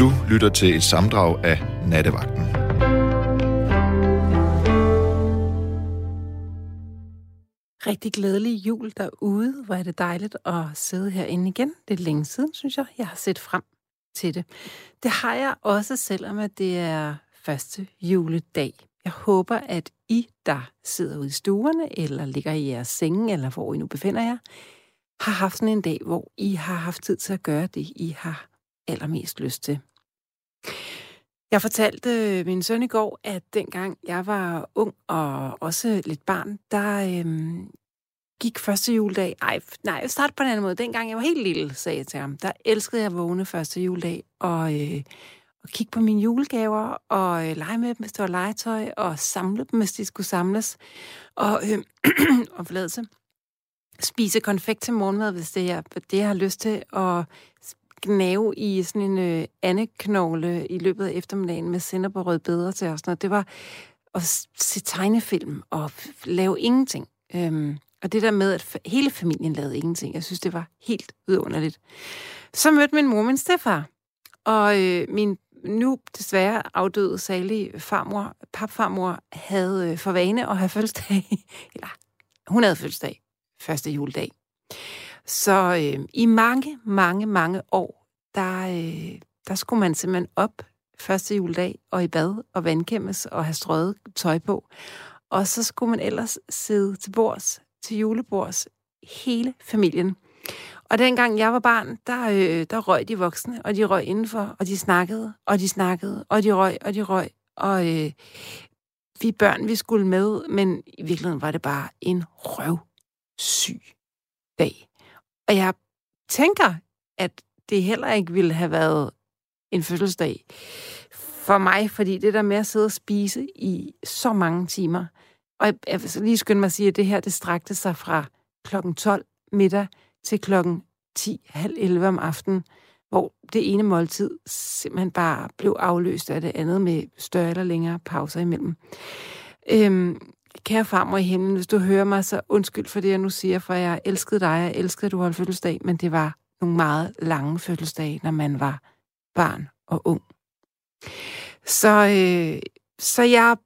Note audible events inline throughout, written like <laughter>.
Du lytter til et samdrag af Nattevagten. Rigtig glædelig jul derude. Hvor er det dejligt at sidde herinde igen. Det er længe siden, synes jeg. Jeg har set frem til det. Det har jeg også, selvom at det er første juledag. Jeg håber, at I, der sidder ude i stuerne, eller ligger i jeres senge, eller hvor I nu befinder jer, har haft sådan en dag, hvor I har haft tid til at gøre det, I har allermest lyst til. Jeg fortalte øh, min søn i går, at dengang jeg var ung og også lidt barn, der øhm, gik første juledag... Ej, nej, jeg startede på en anden måde. Dengang jeg var helt lille, sagde jeg til ham, der elskede jeg at vågne første juledag og, øh, og kigge på mine julegaver og øh, lege med dem, hvis det var legetøj, og samle dem, hvis de skulle samles. Og, øh, <clears throat> og forladelse. Spise konfekt til morgenmad, hvis det er det, jeg har lyst til, og gnave i sådan en øh, andeknogle i løbet af eftermiddagen med sender på rød rødbeder til os. Det var at se tegnefilm og lave ingenting. Øhm, og det der med, at hele familien lavede ingenting, jeg synes, det var helt vidunderligt. Så mødte min mor min stefar, og øh, min nu desværre afdøde salige farmor, papfarmor, havde øh, for vane at have fødselsdag, <laughs> eller hun havde fødselsdag første juledag. Så øh, i mange, mange, mange år, der, øh, der skulle man simpelthen op første juledag og i bad og vandkæmmes og have strøget tøj på. Og så skulle man ellers sidde til bords, til julebords, hele familien. Og dengang jeg var barn, der, øh, der røg de voksne, og de røg indenfor, og de snakkede, og de snakkede, og de røg, og de røg. Og øh, vi børn, vi skulle med, men i virkeligheden var det bare en røv syg dag. Og jeg tænker, at det heller ikke ville have været en fødselsdag for mig, fordi det der med at sidde og spise i så mange timer, og jeg, jeg vil lige skynde mig at sige, at det her, det strakte sig fra klokken 12 middag til klokken 10, halv 11 om aftenen, hvor det ene måltid simpelthen bare blev afløst af det andet med større eller længere pauser imellem. Øhm, kære farmor i himlen, hvis du hører mig, så undskyld for det, jeg nu siger, for jeg elskede dig, jeg elskede, at du holdt fødselsdag, men det var nogle meget lange fødselsdage, når man var barn og ung. Så, øh, så jeg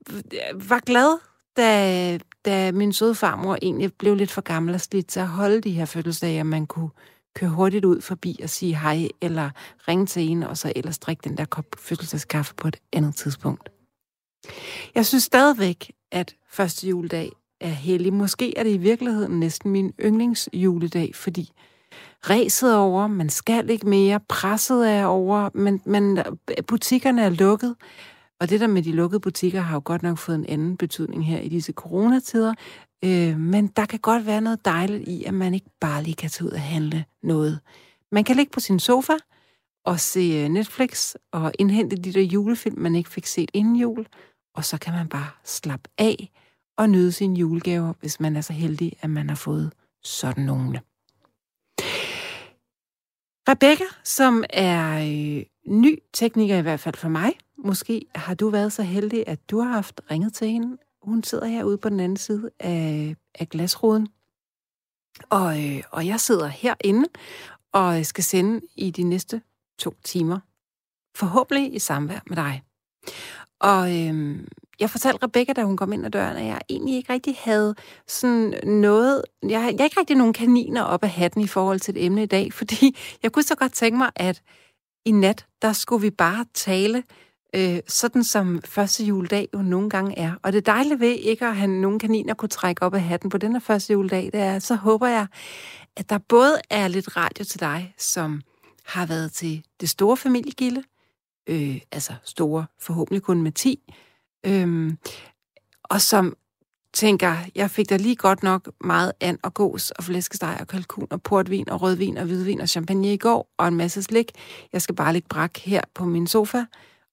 var glad, da, da min søde farmor egentlig blev lidt for gammel og slidt til at holde de her fødselsdage, at man kunne køre hurtigt ud forbi og sige hej, eller ringe til en, og så ellers drikke den der kop fødselsdagskaffe på et andet tidspunkt. Jeg synes stadigvæk, at første juledag er hellig. Måske er det i virkeligheden næsten min yndlingsjuledag, fordi ræset over, man skal ikke mere, presset er over, men, men butikkerne er lukket. Og det der med de lukkede butikker har jo godt nok fået en anden betydning her i disse coronatider. Øh, men der kan godt være noget dejligt i, at man ikke bare lige kan tage ud og handle noget. Man kan ligge på sin sofa og se øh, Netflix og indhente de der julefilm, man ikke fik set inden jul. Og så kan man bare slappe af og nyde sine julegaver, hvis man er så heldig, at man har fået sådan nogle. Rebecca, som er øh, ny tekniker i hvert fald for mig, måske har du været så heldig, at du har haft ringet til hende. Hun sidder herude på den anden side af, af glasruden. Og, øh, og jeg sidder herinde og skal sende i de næste to timer. Forhåbentlig i samvær med dig. Og øhm, jeg fortalte Rebecca, da hun kom ind ad døren, at jeg egentlig ikke rigtig havde sådan noget... Jeg, jeg har ikke rigtig nogen kaniner op af hatten i forhold til et emne i dag, <laughs> fordi jeg kunne så godt tænke mig, at i nat, der skulle vi bare tale øh, sådan som første juledag jo nogle gange er. Og det dejlige ved ikke at have nogen kaniner kunne trække op af hatten på den her første juledag, det er, så håber jeg, at der både er lidt radio til dig, som har været til det store familiegilde, øh, altså store, forhåbentlig kun med 10, øh, og som tænker, jeg fik da lige godt nok meget and og gås og flæskesteg og kalkun og portvin og rødvin og hvidvin og champagne i går og en masse slik. Jeg skal bare ligge brak her på min sofa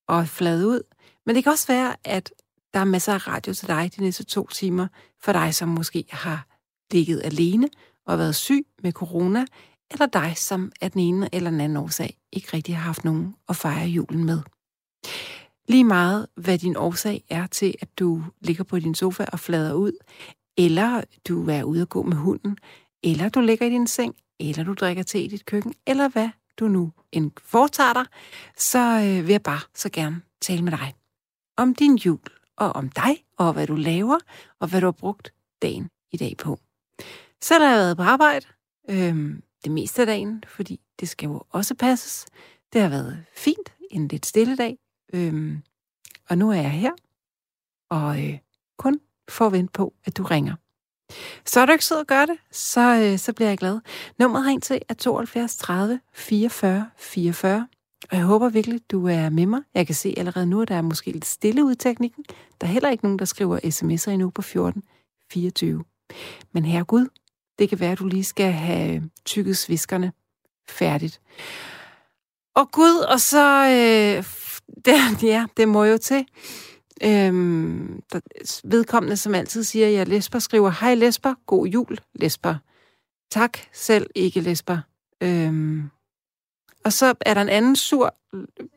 og flade ud. Men det kan også være, at der er masser af radio til dig de næste to timer, for dig, som måske har ligget alene og været syg med corona, eller dig, som af den ene eller den anden årsag ikke rigtig har haft nogen at fejre julen med. Lige meget, hvad din årsag er til, at du ligger på din sofa og flader ud, eller du er ude at gå med hunden, eller du ligger i din seng, eller du drikker te i dit køkken, eller hvad du nu end foretager dig, så øh, vil jeg bare så gerne tale med dig om din jul, og om dig, og hvad du laver, og hvad du har brugt dagen i dag på. Selv har jeg været på arbejde øhm, det meste af dagen, fordi det skal jo også passes. Det har været fint, en lidt stille dag, øhm, og nu er jeg her, og øh, kun for at vente på, at du ringer. Så er du ikke sød at gøre det, så, øh, så bliver jeg glad. Nummeret ring til er 72 30 44 44. Og jeg håber virkelig, du er med mig. Jeg kan se allerede nu, at der er måske lidt stille ud i teknikken. Der er heller ikke nogen, der skriver sms'er endnu på 14 24. Men herre Gud, det kan være, at du lige skal have tykket sviskerne færdigt. Og Gud, og så... Øh, det, <laughs> ja, det må jo til. Øhm, der, vedkommende, som altid siger, at jeg lesber, skriver, hej lesber, god jul, lesber. Tak selv, ikke lesber. Øhm, og så er der en anden sur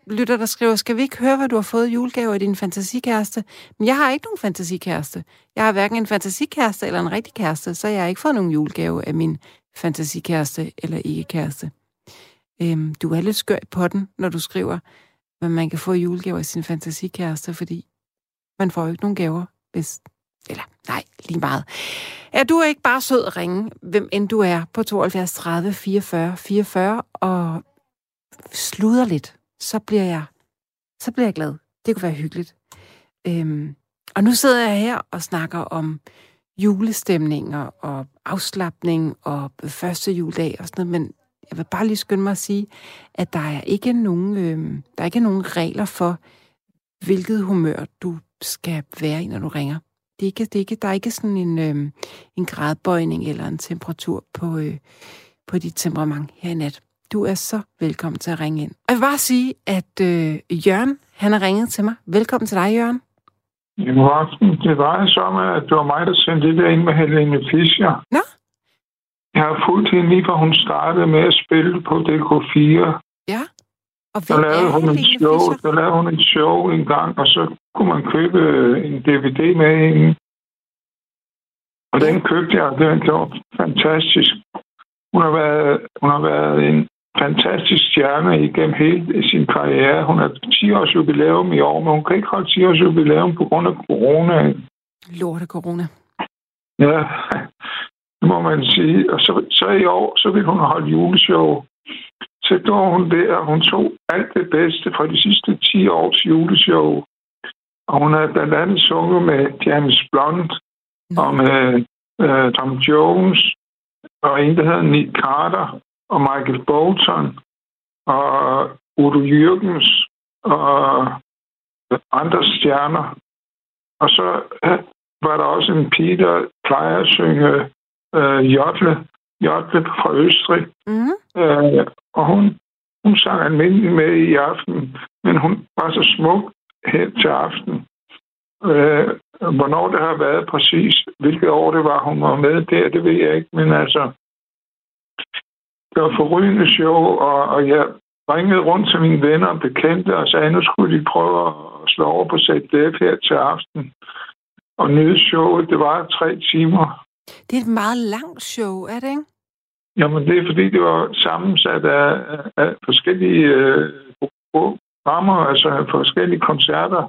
lytter, der skriver, skal vi ikke høre, hvad du har fået julegave af din fantasikæreste? Men jeg har ikke nogen fantasikæreste. Jeg har hverken en fantasikæreste eller en rigtig kæreste, så jeg har ikke fået nogen julegave af min fantasikæreste eller ikke-kæreste. Øhm, du er lidt skør i potten, når du skriver, hvad man kan få julegaver af sin fantasikæreste, fordi man får jo ikke nogen gaver, hvis... Eller, nej, lige meget. Er du ikke bare sød at ringe, hvem end du er, på 72 30 44 44, og sluder lidt, så bliver jeg, så bliver jeg glad. Det kunne være hyggeligt. Øhm, og nu sidder jeg her og snakker om julestemninger og afslappning og første juledag og sådan noget, men jeg vil bare lige skynde mig at sige, at der er ikke nogen, øh, der er ikke nogen regler for, hvilket humør du skal være i, når du ringer. Det er ikke, det er ikke, der er ikke sådan en, øh, en gradbøjning eller en temperatur på, øh, på dit temperament her i nat. Du er så velkommen til at ringe ind. Og jeg vil bare sige, at øh, Jørgen, han har ringet til mig. Velkommen til dig, Jørgen. Jamen, det var så med, at det var mig, der sendte det der ind med Helene Fischer. Nå? Jeg har fulgt hende lige fra hun startede med at spille på DK4. Ja. Og så lavede hun en show, så lavede hun en show en gang, og så kunne man købe en DVD med hende. Og den købte jeg, og den var fantastisk. Hun har været, hun har været en fantastisk stjerne igennem hele sin karriere. Hun har 10 års jubilæum i år, men hun kan ikke holde 10 års jubilæum på grund af corona. Lorte corona. Ja, det må man sige. Og så, så i år, så vil hun holde juleshow. Så gjorde hun det, og hun tog alt det bedste fra de sidste 10 års juleshow. Og hun har blandt andet sunget med James Blunt mm. og med uh, Tom Jones og en, der hedder Nick Carter og Michael Bolton og Udo Jürgens og andre stjerner. Og så var der også en pige, der plejer at synge øh, Jotle, Jotle fra Østrig. Mm. Øh, og hun, hun sang almindelig med i aften, men hun var så smuk her til aften. Øh, hvornår det har været præcis, hvilket år det var, hun var med der, det ved jeg ikke, men altså, det var forrygende show, og, og jeg ringede rundt til mine venner og bekendte og sagde, at nu skulle de prøve at slå over på ZDF her til aften. Og nyde showet, det var tre timer. Det er et meget langt show, er det ikke? Jamen, det er fordi, det var sammensat af, af forskellige øh, programmer, altså forskellige koncerter.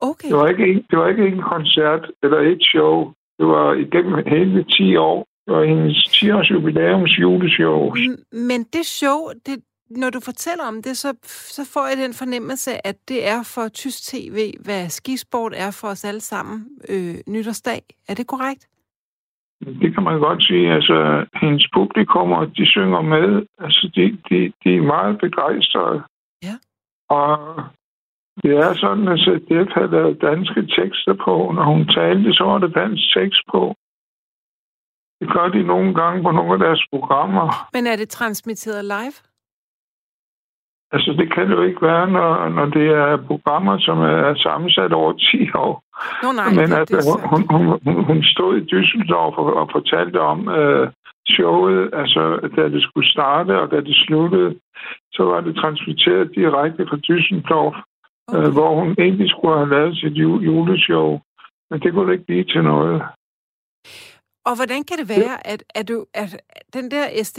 Okay. Det var, ikke, det var ikke en koncert eller et show. Det var igennem hele 10 år og hendes 10-års jubilæums juleshow. Men det show, det, når du fortæller om det, så, så får jeg den fornemmelse, at det er for tysk tv, hvad skisport er for os alle sammen øh, nytårsdag. Er det korrekt? Det kan man godt sige. Altså, hendes publikummer, de synger med. Altså, de, de, de er meget begejstrede. Ja. Og det er sådan, at det har lavet danske tekster på. Når hun talte, så var der dansk tekst på. Det gør de nogle gange på nogle af deres programmer. Men er det transmitteret live? Altså, det kan det jo ikke være, når, når det er programmer, som er sammensat over 10 år. Nå nej, Men det, altså, det hun, hun, hun, hun stod i Düsseldorf og, og fortalte om øh, showet, altså da det skulle starte og da det sluttede, så var det transmitteret direkte fra Düsseldorf, øh, okay. øh, hvor hun egentlig skulle have lavet sit juleshow. Men det kunne ikke blive til noget. Og hvordan kan det være, at, at, du, at den der SD,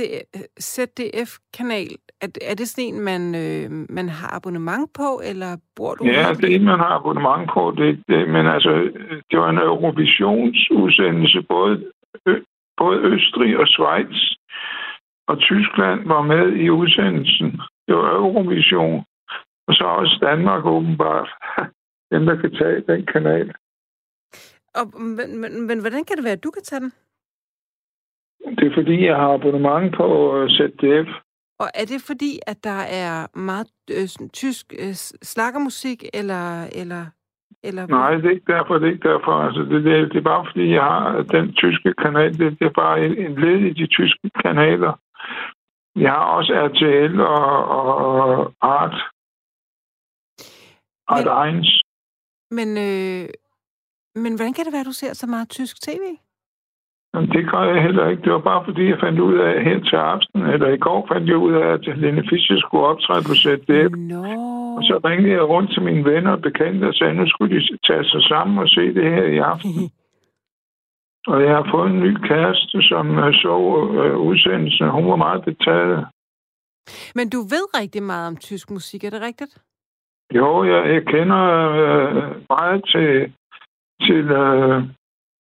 ZDF-kanal, er, er det sådan en, man, øh, man har abonnement på, eller bor du Ja, det er en, man har abonnement på. Det, det, men altså, det var en Eurovisionsudsendelse, både, både Østrig og Schweiz og Tyskland var med i udsendelsen. Det var Eurovision. Og så også Danmark åbenbart. <laughs> Den, der kan tage den kanal. Og, men, men, men hvordan kan det være, at du kan tage den? Det er fordi, jeg har abonnement på øh, ZDF. Og er det fordi, at der er meget øh, tysk øh, slakkermusik, eller, eller, eller... Nej, det er ikke derfor. Det er ikke derfor. Altså, det, det, det er bare fordi, jeg har den tyske kanal. Det, det er bare en, en led i de tyske kanaler. Jeg har også RTL og, og Art. Art men, 1. Men, øh, men hvordan kan det være, at du ser så meget tysk tv? Jamen, det gør jeg heller ikke. Det var bare fordi, jeg fandt ud af her til aften, eller i går fandt jeg ud af, at Lene Fischer skulle optræde på ZDF. No. Og så ringede jeg rundt til mine venner og bekendte og sagde, at nu skulle de tage sig sammen og se det her i aften. <laughs> og jeg har fået en ny kæreste, som øh, så øh, udsendelsen. Hun var meget betaget. Men du ved rigtig meget om tysk musik, er det rigtigt? Jo, jeg, jeg kender øh, meget til, til øh,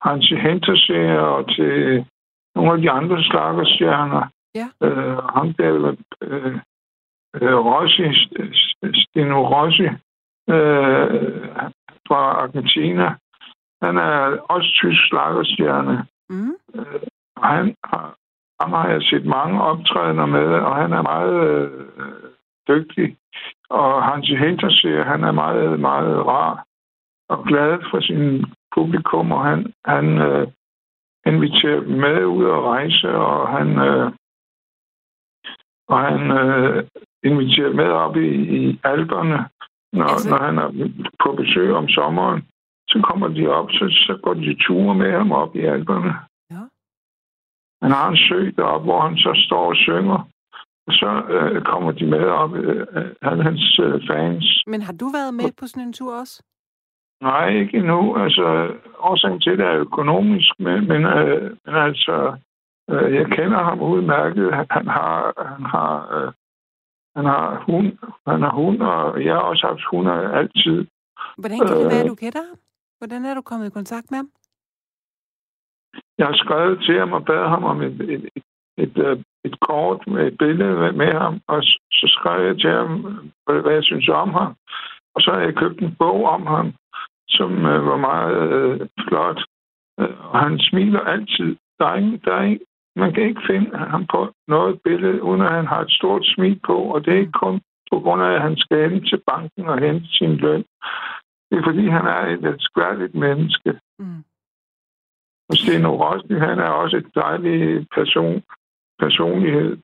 Hansi Henterseer og til nogle af de andre slaggerstjerner. Ja. Øh, ham der, øh, øh, Rossi, Stino Rossi øh, fra Argentina. Han er også tysk slaggerstjerne. Mm. Øh, han har, ham har jeg set mange optrædener med, og han er meget øh, dygtig. Og Hansi Hinterseer, han er meget, meget rar og glad for sin publikum, og han, han øh, inviterer dem med ud at rejse, og han, øh, og han øh, inviterer med op i, i alberne, når, altså... når han er på besøg om sommeren. Så kommer de op, så, så går de ture med ham op i alberne. Ja. Han har en sø deroppe, hvor han så står og synger. Og så øh, kommer de med op, øh, han hans øh, fans. Men har du været med på sådan en tur også? Nej, ikke endnu. Altså, årsagen til det er økonomisk, men, men, øh, men altså, øh, jeg kender ham udmærket. Han, han har, han har, øh, han har hund, han har hund, og jeg har også haft hunder altid. Hvordan kan det være, at du kender ham? Hvordan er du kommet i kontakt med ham? Jeg har skrevet til ham og bad ham om et, et, et, et, øh, et kort med et billede med ham, og så skrev jeg til ham, hvad jeg synes om ham. Og så har jeg købt en bog om ham, som øh, var meget øh, flot. Øh, og han smiler altid. Der er ingen, der er ingen, man kan ikke finde ham på noget billede, uden at han har et stort smil på, og det er ikke kun på grund af, at han skal hen til banken og hente sin løn. Det er fordi, han er et skværdigt menneske. Mm. Og Steno Rosny, han er også et dejligt person, personlighed.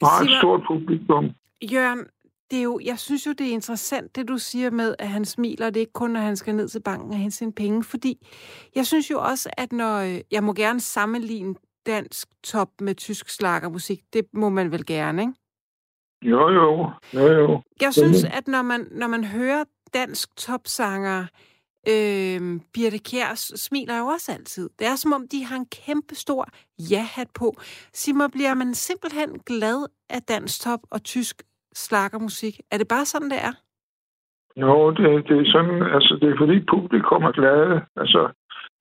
Meget et stort publikum. Jørgen, det er jo, jeg synes jo, det er interessant, det du siger med, at han smiler, det er ikke kun, når han skal ned til banken og hente sine penge, fordi jeg synes jo også, at når, øh, jeg må gerne sammenligne dansk top med tysk slakkermusik, det må man vel gerne, ikke? Jo, jo. jo, jo. Jeg synes, at når man, når man hører dansk topsanger, øh, Birte Kjær smiler jo også altid. Det er som om, de har en kæmpe stor ja-hat på. Sig mig, bliver man simpelthen glad af dansk top og tysk slakkermusik? Er det bare sådan, det er? Jo, det, det er sådan, altså det er fordi publikum er glade. Altså,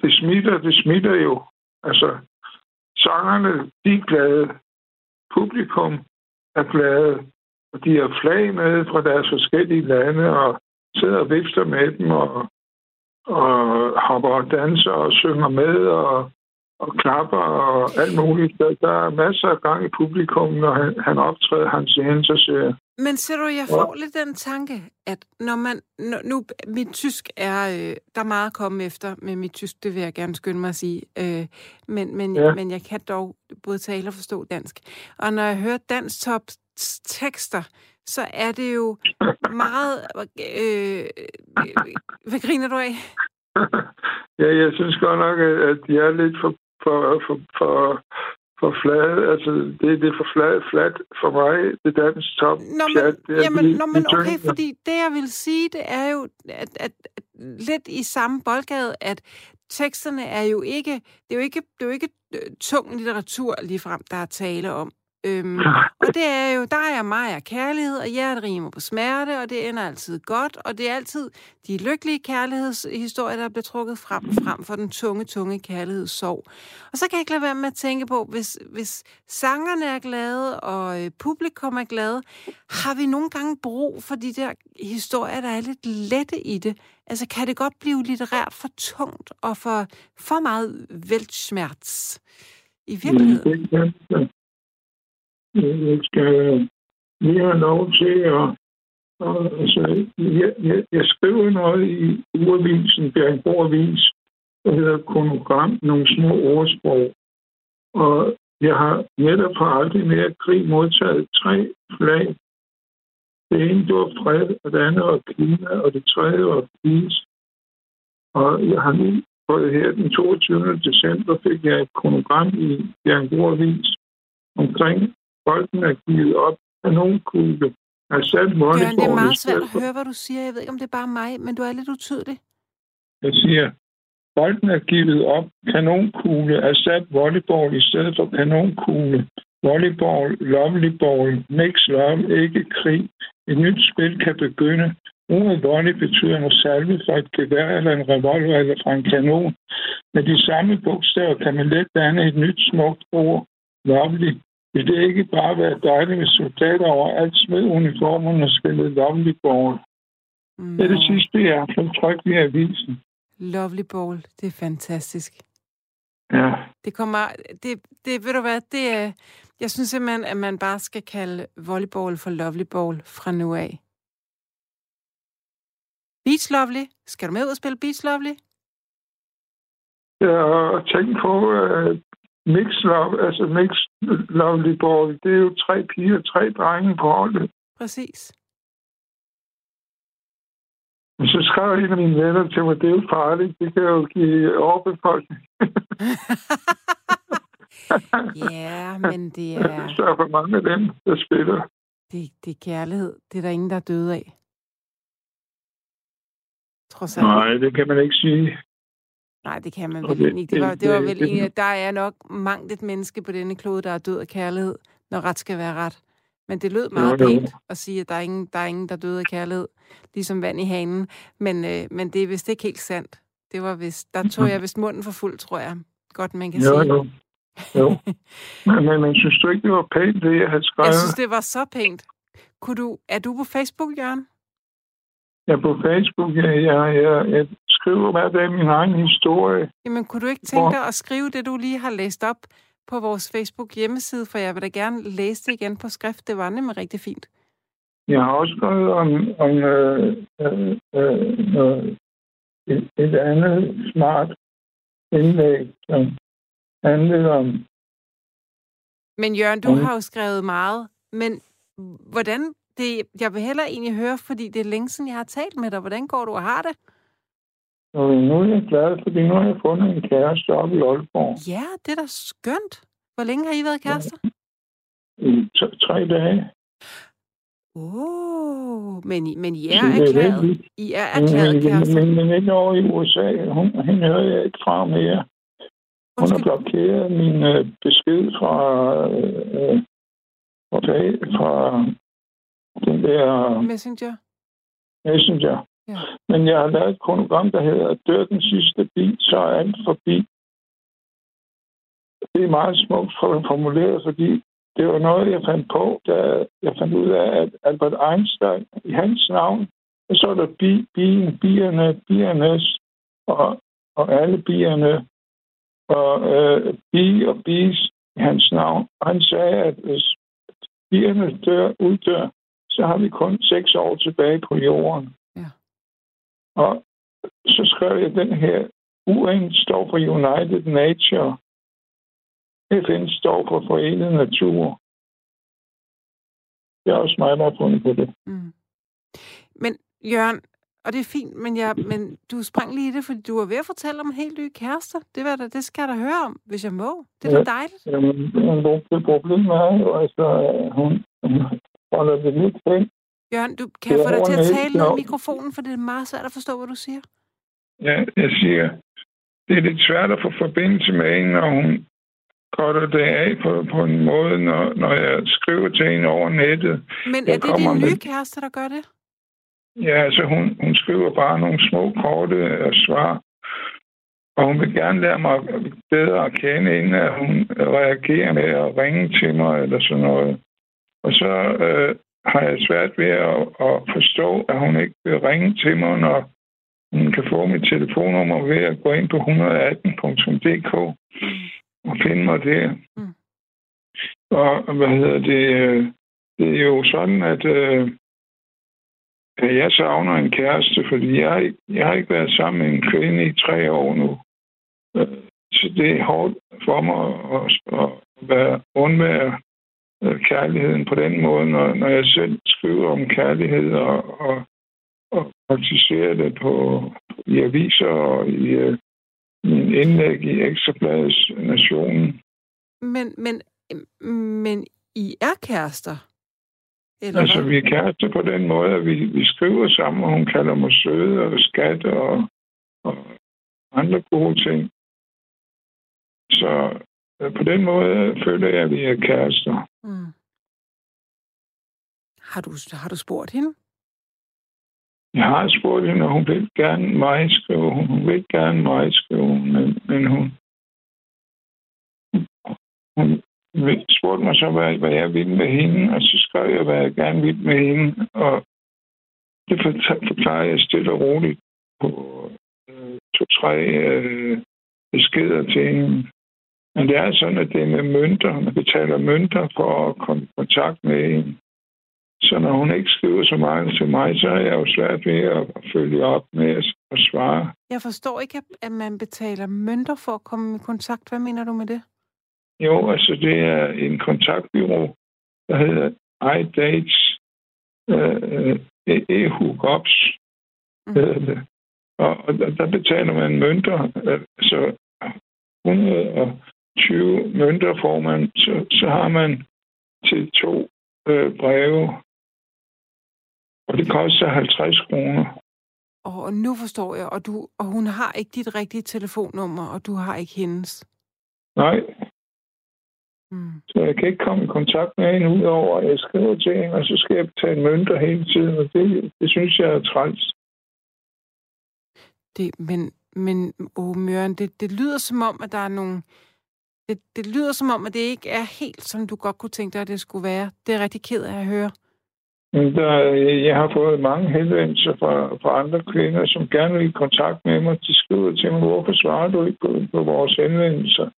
det smitter, det smitter jo. Altså, sangerne, de er glade. Publikum er glade. Og de har flag med fra deres forskellige lande, og sidder og vifter med dem, og, og hopper og danser og synger med, og og klapper og alt muligt. Der, der er masser af gang i publikum, når han, han optræder hans siger. Men ser du, jeg får ja. lidt den tanke, at når man... Når, nu, mit tysk er... Øh, der er meget at komme efter med mit tysk, det vil jeg gerne skynde mig at sige. Øh, men, men, ja. men jeg kan dog både tale og forstå dansk. Og når jeg hører dansk top tekster, så er det jo meget... Øh, hvad griner du af? <laughs> ja, jeg synes godt nok, at de er lidt for for, for, for, for flade. Altså, det, det er for flad, flat for mig, det danske top. Nå, men, pjat, det jamen, nå, men okay, fordi det, jeg vil sige, det er jo, at, at, at lidt i samme boldgade, at teksterne er jo ikke, det er jo ikke, det er jo ikke øh, tung litteratur ligefrem, der er tale om. Øhm, <laughs> og det er jo, der er mig og kærlighed, og hjertet rimer på smerte, og det ender altid godt, og det er altid de lykkelige kærlighedshistorier, der bliver trukket frem, frem for den tunge, tunge kærlighedssorg. Og så kan jeg ikke lade være med at tænke på, hvis, hvis sangerne er glade, og øh, publikum er glade, har vi nogle gange brug for de der historier, der er lidt lette i det? Altså, kan det godt blive litterært for tungt, og for, for meget væltsmerts i virkeligheden? Vi skal lige have lov til at... Og, altså, jeg, jeg, jeg skriver noget i uavisen, Bjergbro Avis, der hedder Konogram, nogle små ordsprog. Og jeg har netop for aldrig mere krig modtaget tre flag. Det ene det var fred, og det andet var klima, og det tredje var peace. Og jeg har nu fået her den 22. december, fik jeg et konogram i Bjergbro Avis omkring bolden er givet op af nogen kugle. Sat Jørgen, det er meget svært at høre, hvad du siger. Jeg ved ikke, om det er bare mig, men du er lidt utydelig. Jeg siger, bolden er givet op. Kanonkugle er sat volleyball i stedet for kanonkugle. Volleyball, lovely ball, mix love, ikke krig. Et nyt spil kan begynde. Ordet volley betyder en salve fra et gevær eller en revolver eller fra en kanon. Med de samme bogstaver kan man let danne et nyt smukt ord. Lovely. Vil det ikke bare være dejligt, hvis soldater over alt smed uniformerne og spillede Lovely Ball? Mm. Det er det sidste, jeg har tryk i avisen. Lovely Ball, det er fantastisk. Ja. Det kommer, det, det ved du hvad, det er, jeg synes simpelthen, at man bare skal kalde volleyball for Lovely Ball fra nu af. Beach Lovely, skal du med ud og spille Beach Lovely? Ja, og tænk på, at Mix Love, altså Mix Lovely Boy, det er jo tre piger, tre drenge på holdet. Præcis. Men så skrev en af mine venner til mig, det er jo farligt, det kan jo give overbefolkning. <laughs> ja, men det er... Så er for mange af dem, der spiller. Det, det er kærlighed. Det er der ingen, der er døde af. Trods alt. Nej, det kan man ikke sige. Nej, det kan man vel ikke. Det var, det var vel en, der er nok mangt et menneske på denne klode, der er død af kærlighed, når ret skal være ret. Men det lød meget pænt at sige, at der er ingen, der er ingen, der døde af kærlighed, ligesom vand i hanen. Men, øh, men det er vist ikke helt sandt. Det var vist, der tog jeg vist munden for fuld, tror jeg. Godt, man kan jo, sige. Jo, jo. <laughs> men, men, men synes du ikke, det var pænt, det jeg havde skrevet? Jeg synes, det var så pænt. Kunne du, er du på Facebook, Jørgen? Ja, på Facebook, ja, ja, ja. Jeg skriver hver dag min egen historie. Jamen, kunne du ikke tænke dig at skrive det, du lige har læst op på vores Facebook hjemmeside, for jeg vil da gerne læse det igen på skrift. Det var nemlig rigtig fint. Jeg har også skrevet om, om øh, øh, øh, et, et andet smart indlæg, som handlede om... Men Jørgen, du har jo skrevet meget, men hvordan det, jeg vil hellere egentlig høre, fordi det er længe siden, jeg har talt med dig. Hvordan går du og har det? Og nu er jeg glad, fordi nu har jeg fundet en kæreste oppe i Aalborg. Ja, det er da skønt. Hvor længe har I været kærester? I tre dage. Åh, oh, men, men I er erklæret, I er erklæret kærester. Men, men, ikke over i USA. Hun, hende hører jeg ikke fra mere. Hun har blokeret min uh, besked fra, uh, fra, fra den der... Messenger? Messenger. Ja. Men jeg har lavet et kronogram, der hedder Dør den sidste bil, så er alt forbi. Det er meget smukt formuleret, fordi det var noget, jeg fandt på, da jeg fandt ud af, at Albert Einstein, i hans navn, så er der bi, bien, bierne, biernes, og, og alle bierne, og øh, bi og bis i hans navn. Og han sagde, at hvis bierne dør, uddør, så har vi kun seks år tilbage på jorden. Ja. Og så skrev jeg den her. UN står for United Nature. FN står for Forenet Natur. Det er også mig, der har fundet på det. Mm. Men Jørgen, og det er fint, men, jeg, men du sprang lige i det, fordi du var ved at fortælle om helt nye kærester. Det, var der, det skal jeg da høre om, hvis jeg må. Det er ja, da dejligt. Jamen, det problem er jo, altså, hun, holder det lidt hen. Jørgen, du, kan jeg få dig til at tale ned i mikrofonen, for det er meget svært at forstå, hvad du siger? Ja, jeg siger, det er lidt svært at få forbindelse med hende, når hun korter det af på, på en måde, når, når jeg skriver til hende over nettet. Men er det din nye kæreste, der gør det? Ja, altså hun, hun skriver bare nogle små korte uh, svar. Og hun vil gerne lære mig bedre at kende, inden at hun reagerer med at ringe til mig eller sådan noget. Og så øh, har jeg svært ved at, at forstå, at hun ikke vil ringe til mig, når hun kan få mit telefonnummer ved at gå ind på 118.dk og finde mig der. Mm. Og hvad hedder det? Øh, det er jo sådan, at øh, jeg savner en kæreste, fordi jeg, jeg har ikke været sammen med en kvinde i tre år nu. Øh, så det er hårdt for mig at, at være undvære kærligheden på den måde, når, når jeg selv skriver om kærlighed og, og, og praktiserer det på, i aviser og i uh, min indlæg i Ekstrabladets Nationen. Men, men, men I er kærester? Eller altså, vi er kærester på den måde, at vi, vi skriver sammen, og hun kalder mig søde og skat og, og andre gode ting. Så øh, på den måde føler jeg, at vi er kærester. Mm. Har du, har du spurgt hende? Jeg har spurgt hende, og hun vil gerne mig skrive. Hun, hun vil gerne mig skrive, men, men hun, hun spurgte mig så, hvad, hvad jeg ville med hende, og så skrev jeg, hvad jeg gerne ville med hende, og det forklarer jeg stille og roligt på øh, to-tre øh, beskeder til hende. Men det er sådan, at det er med mønter. Man betaler mønter for at komme i kontakt med hende. Så når hun ikke skriver så meget til mig, så er jeg jo svært ved at følge op med at svare. Jeg forstår ikke, at man betaler mønter for at komme i kontakt. Hvad mener du med det? Jo, altså det er en kontaktbyrå, der hedder iDates øh, e-hookups. Mm. Og, og der betaler man mønter, altså 120 mønter får man, så, så har man til to øh, breve, og det koster 50 kroner. Og nu forstår jeg, og, du, og hun har ikke dit rigtige telefonnummer, og du har ikke hendes. Nej. Mm. Så jeg kan ikke komme i kontakt med hende, udover at jeg skriver til hende, og så skal jeg betale mønter hele tiden, og det, det synes jeg er træls. Det, men, men åh, Møren, det, det lyder som om, at der er nogle... Det, det lyder som om, at det ikke er helt, som du godt kunne tænke dig, at det skulle være. Det er rigtig ked af at høre. Der, jeg har fået mange henvendelser fra, fra andre kvinder, som gerne vil i kontakt med mig. De skriver til mig, hvorfor svarer du ikke på, på vores henvendelser?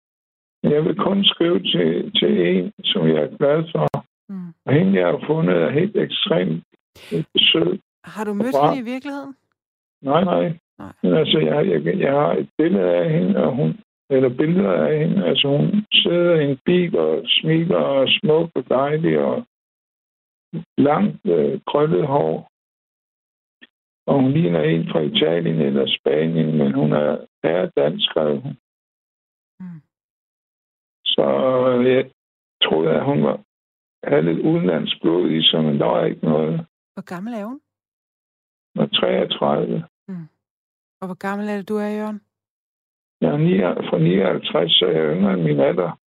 Jeg vil kun skrive til, til en, som jeg er glad for. Mm. Og hende, jeg har fundet, er helt ekstremt sød. Har du mødt hende i virkeligheden? Nej, nej. nej. Men altså, jeg, jeg, jeg har et billede af hende, og hun, eller billeder af hende. Altså, hun sidder i en bil og smiler og smuk og dejlig og langt øh, krøllet hår. Og hun ligner en fra Italien eller Spanien, men hun er, er dansk, hun. Mm. Så jeg troede, at hun var, havde lidt udenlandsk blod i sig, men der var ikke noget. Hvor gammel er hun? Hun er 33. Mm. Og hvor gammel er det, du er, Jørgen? Jeg er 9, fra 59, så jeg er yngre end min alder.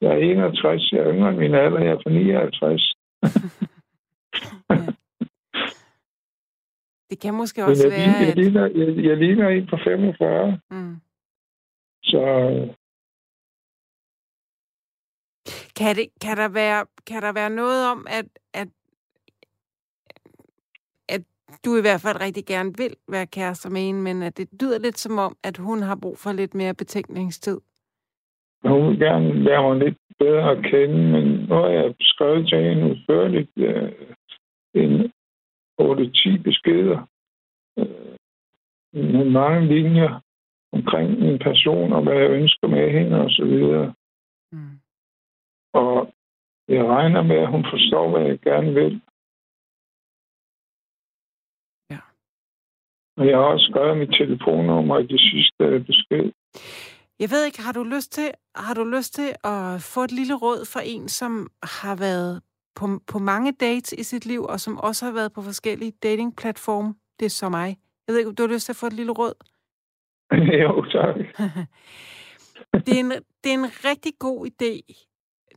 Jeg er 61, jeg er yngre end min alder, jeg er fra 59. ja. <laughs> Det kan måske også jeg, være... Jeg, jeg, ligner, jeg, jeg ligner en på 45. Mm. Så kan, det, kan, der være, kan der være noget om, at, at, at du i hvert fald rigtig gerne vil være kærester med en, men at det lyder lidt som om, at hun har brug for lidt mere betænkningstid? Hun vil gerne lære mig lidt bedre at kende, men nu har jeg skrevet til hende udførligt uh, en 8-10 beskeder uh, med mange linjer omkring en person, og hvad jeg ønsker med hende og så videre. Mm. Og jeg regner med, at hun forstår, hvad jeg gerne vil. Ja. Og jeg har også skrevet mit telefonnummer i det sidste besked. Jeg ved ikke, har du lyst til, har du lyst til at få et lille råd fra en, som har været på, på mange dates i sit liv, og som også har været på forskellige datingplatforme? Det er så mig. Jeg ved ikke, om du har lyst til at få et lille råd? <laughs> jo, tak. <laughs> det, er en, det er en rigtig god idé,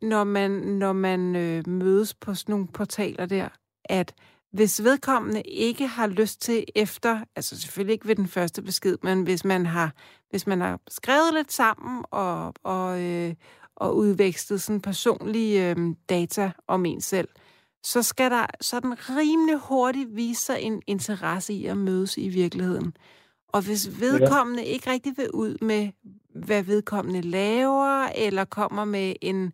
når man, når man øh, mødes på sådan nogle portaler der, at hvis vedkommende ikke har lyst til efter, altså selvfølgelig ikke ved den første besked, men hvis man har, hvis man har skrevet lidt sammen og, og, øh, og udvekslet sådan personlige øh, data om en selv, så skal der sådan rimelig hurtigt vise sig en interesse i at mødes i virkeligheden. Og hvis vedkommende ja. ikke rigtig vil ud med, hvad vedkommende laver, eller kommer med en,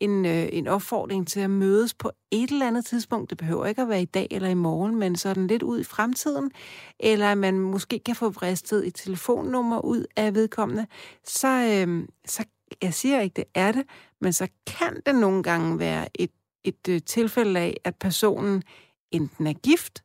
en, øh, en opfordring til at mødes på et eller andet tidspunkt, det behøver ikke at være i dag eller i morgen, men sådan lidt ud i fremtiden, eller at man måske kan få vristet et telefonnummer ud af vedkommende, så, øh, så jeg siger ikke, det er det, men så kan det nogle gange være et, et øh, tilfælde af, at personen enten er gift,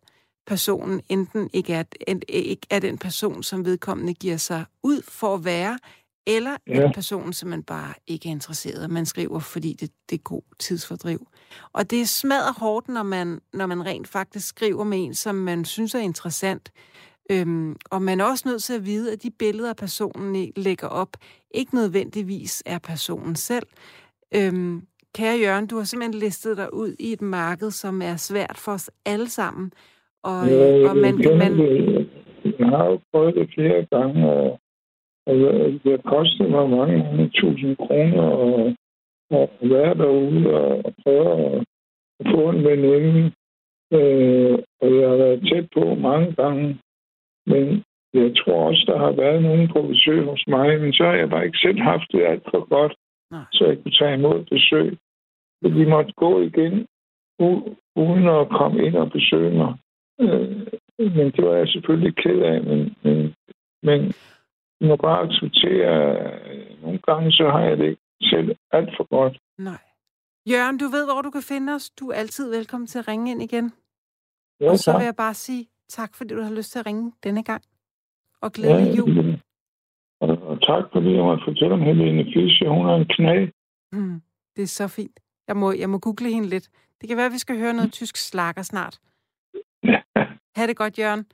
personen enten ikke er, en, ikke er den person, som vedkommende giver sig ud for at være, eller ja. at personen simpelthen bare ikke er interesseret. Man skriver, fordi det, det er god tidsfordriv. Og det er smadret hårdt, når man, når man rent faktisk skriver med en, som man synes er interessant. Øhm, og man er også nødt til at vide, at de billeder, personen lægger op, ikke nødvendigvis er personen selv. Øhm, kære Jørgen, du har simpelthen listet dig ud i et marked, som er svært for os alle sammen. Og, ja, og man, man... Jeg har jo prøvet det flere gange, og det har kostet mig mange, tusind kroner at, at være derude og, og prøve at, at få en veninde. Øh, og jeg har været tæt på mange gange. Men jeg tror også, der har været nogen på besøg hos mig, men så har jeg bare ikke selv haft det alt for godt, Nej. så jeg kunne tage imod besøg. Så vi måtte gå igen, uden at komme ind og besøge mig. Øh, men det var jeg selvfølgelig ked af, men, men, men må bare acceptere, nogle gange så har jeg det ikke selv alt for godt. Nej. Jørgen, du ved, hvor du kan finde os. Du er altid velkommen til at ringe ind igen. Ja, og så vil jeg bare sige tak, fordi du har lyst til at ringe denne gang. Og glædelig ja, jul. Og, og tak, fordi jeg må fortælle om Helene Fischer. Hun er en knæ. Mm, det er så fint. Jeg må, jeg må google hende lidt. Det kan være, at vi skal høre noget tysk slakker snart. Ha' det godt, Jørgen.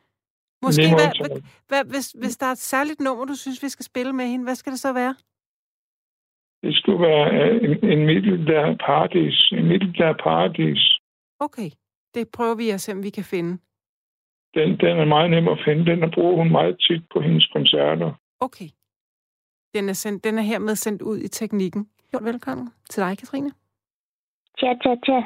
Måske, hvad, hvad, hvis, hvis der er et særligt nummer, du synes, vi skal spille med hende, hvad skal det så være? Det skulle være øh, en, en middelbær paradis. En middelbær paradis. Okay. Det prøver vi at se, om vi kan finde. Den, den er meget nem at finde. Den bruger hun meget tit på hendes koncerter. Okay. Den er, sendt, den er hermed sendt ud i teknikken. Jo, velkommen til dig, Katrine. Tja, tja, tja.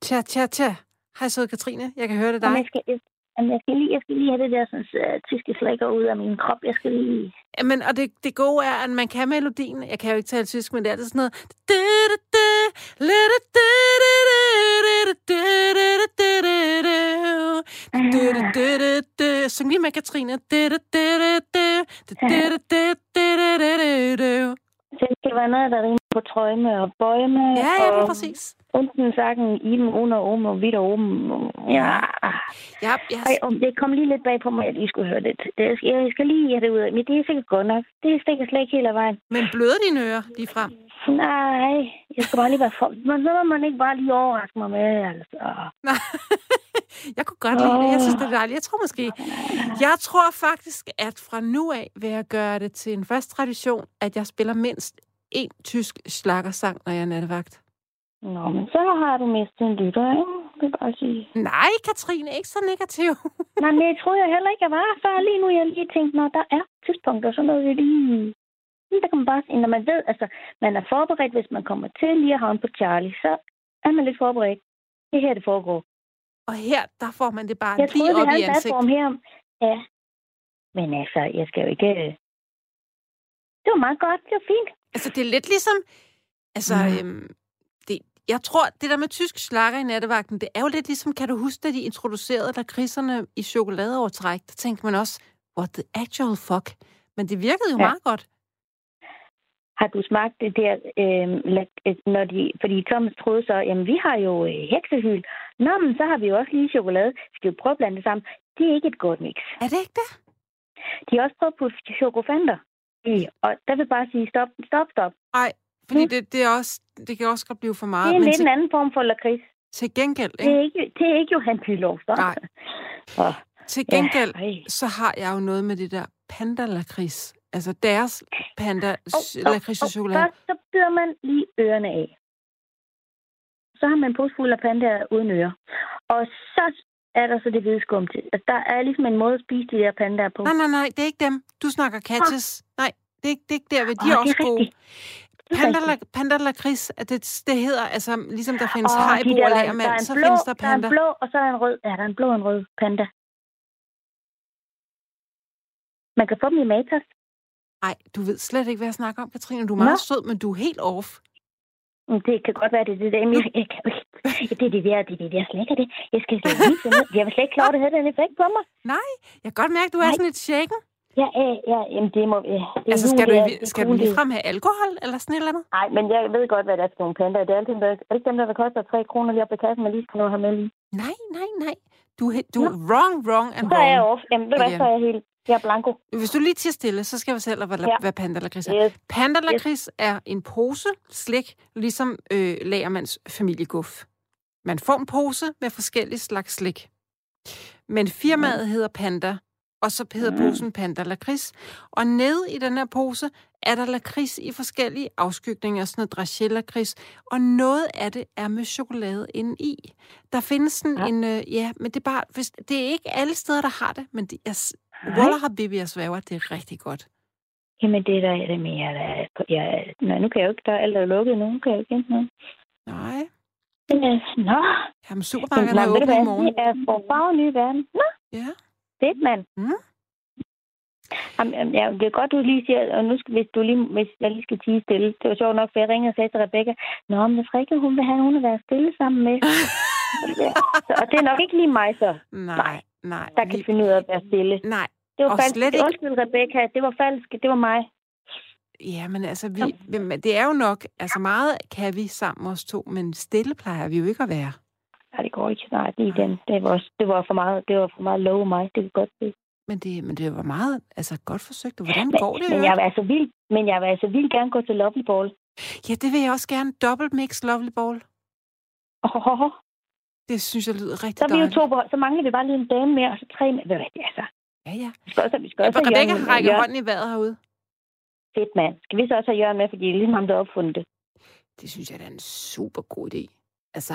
Tja, tja, tja. Hej, søde Katrine. Jeg kan høre det dig. Jamen, jeg, skal, jamen, jeg, skal lige, jeg skal lige have det der sådan, uh, tyske flækker ud af min krop. Jeg skal lige... Jamen, og det, det gode er, at man kan melodien. Jeg kan jo ikke tale tysk, men det er det sådan noget... Syng lige med, Katrine. Det skal være noget, der rimer på trøjme og bøjme. Ja, ja, det er præcis. Unten sagen, im, under, om og videre om. Ja. Ja, yes. Ej, om det kom lige lidt bag på mig, at jeg lige skulle høre det. det skal, jeg skal lige have det ud af. Men det er sikkert godt nok. Det er sikkert slet ikke hele vejen. Men bløder dine ører lige frem? Nej, jeg skal bare lige være for... Men så må man ikke bare lige overraske mig med, altså. Nej. <laughs> jeg kunne godt lide det. Jeg synes, det er dejligt. Jeg tror måske... Jeg tror faktisk, at fra nu af vil jeg gøre det til en fast tradition, at jeg spiller mindst en tysk slakkersang, når jeg er nattevagt. Nå, men så har du mistet en lytter, ikke? Det vil bare sige. Nej, Katrine, ikke så negativ. <laughs> Nej, men det troede jeg heller ikke, jeg var. Så lige nu, jeg lige tænkt, når der er tidspunkter, så noget vi lige... Der kan man bare sige, når man ved, altså, man er forberedt, hvis man kommer til lige at havne på Charlie, så er man lidt forberedt. Det her, det foregår. Og her, der får man det bare jeg lige troede, op i ansigtet. her. Ja. Men altså, jeg skal jo ikke... Det var meget godt. Det var fint. Altså, det er lidt ligesom... Altså, mm. øhm, det, jeg tror, det der med tysk slakker i nattevagten, det er jo lidt ligesom, kan du huske, da de introducerede lakridserne i chokoladeovertræk, der tænkte man også, what the actual fuck? Men det virkede jo ja. meget godt. Har du smagt det der, øh, når de, fordi Thomas troede så, jamen vi har jo øh, heksehyl. Nå, men så har vi jo også lige chokolade. Skal vi prøve at blande det sammen? Det er ikke et godt mix. Er det ikke det? De har også prøvet at putte chokofanter i, og der vil bare sige stop, stop, stop. Nej, fordi mm. det, det, er også, det kan også godt blive for meget. Det er men lidt til, en anden form for lakrids. Til gengæld, ikke? Det er ikke, det er ikke Johan Pylov, Nej. <laughs> Og, til gengæld, ja, så har jeg jo noget med det der panda lakrids. Altså deres panda og- lakrids og chokolade. Først så bider man lige ørerne af. Så har man en pose fuld af pandaer uden ører. Og så er der så det hvide skum til. Altså, der er ligesom en måde at spise de der pandaer på. Nej, nej, nej, det er ikke dem. Du snakker Katjes. Nej, det er, ikke- det er ikke der, de Åh, er også er gode. rigtigt. Det Panda, panda det, det hedder, altså ligesom der findes oh, de haribo der, og er- lagermand, er så blå, findes der Der er en panda. blå, og så er der en rød. Ja, der er en blå og en rød panda. Man kan få dem i Matas. Nej, du ved slet ikke, hvad jeg snakker om, Katrine. Du er meget Nå. sød, men du er helt off. Det kan godt være, det er det der. Jeg, jeg, kan <laughs> det er det der, det er det der slækker det. Jeg skal slet finde ud. Jeg var slet ikke klar, over, det havde den effekt på mig. Nej, jeg kan godt mærke, at du er Nej. sådan lidt shaken. Ja, ja, ja, jamen det må... Ja, det Altså, skal du, det skal du ligefrem have alkohol, eller sådan et eller andet? Nej, men jeg ved godt, hvad det er for nogle pandaer. Det er dem, der, alle dem, der koster 3 kroner lige op i kassen, man lige skal nå at have med lige. Nej, nej, nej. Du, du er wrong, wrong and Så er jeg wrong. off. Jamen, ved du hvad, så er jeg helt... Jeg er blanco. Hvis du lige tiger stille, så skal jeg fortælle dig, hvad, Ja. hvad panda lakrids er. Yes. Panda lakrids er en pose slik, ligesom øh, Lagermands familieguf. Man får en pose med forskellige slags slik. Men firmaet hedder Panda, og så hedder posen Panda lakrids. Og nede i den her pose er der lakrids i forskellige afskygninger, sådan noget dragé lakrids, og noget af det er med chokolade inde i. Der findes sådan Ja. en, øh, ja, men det er bare, hvis, det er ikke alle steder, der har det, men det er. Waller har Bibi og svæver, det er rigtig godt. Jamen, det er der, det med, jeg, er- jeg, nej, nu kan jeg jo ikke, der er alt der er lukket nu, kan jeg jo ikke hente noget. Nej, øh, nå, jamen men, supermarkederne nej, er åbne i morgen. det er for nye verden. Nå, Ja. fedt, mand. Mm. Jamen, ja, det er godt, du lige siger, og nu skal, hvis, du lige, hvis jeg lige skal tige stille. Det var sjovt nok, for jeg ringede og sagde til Rebecca, Nå, men hvis Rikke, hun vil have nogen at være stille sammen med. Ja, <laughs> så, og det er nok ikke lige mig så, Nej, nej. der kan vi- finde ud af at være stille. Nej, Det var Og falsk. slet ikke- Undskyld, Rebecca, det var falsk. Det var mig. Ja, men altså, vi, men det er jo nok, altså meget kan vi sammen os to, men stille plejer vi jo ikke at være. Nej, det går ikke. Nej, det, er den. Det, var, det var for meget, det var for meget low mig. Det kan godt se. Men det, men det var meget, altså godt forsøgt. Og hvordan Men, går det? men jeg vil altså vildt, men jeg vil altså vildt gerne gå til Lovely Ball. Ja, det vil jeg også gerne. Dobbelt mix lovely ball. Oh, oh, oh. Det synes jeg lyder rigtig Så er vi jo dejligt. to. Så mangler vi bare lige en dame mere, og så tre mere. Hvad, det er så. Ja, ja. Vi skal også, vi skal også Rebecca har rækket hånden i vejret herude. Fedt, mand. Skal vi så også have Jørgen med, fordi det er ligesom ham, der opfundet det. Det synes jeg, det er en super god idé. Altså,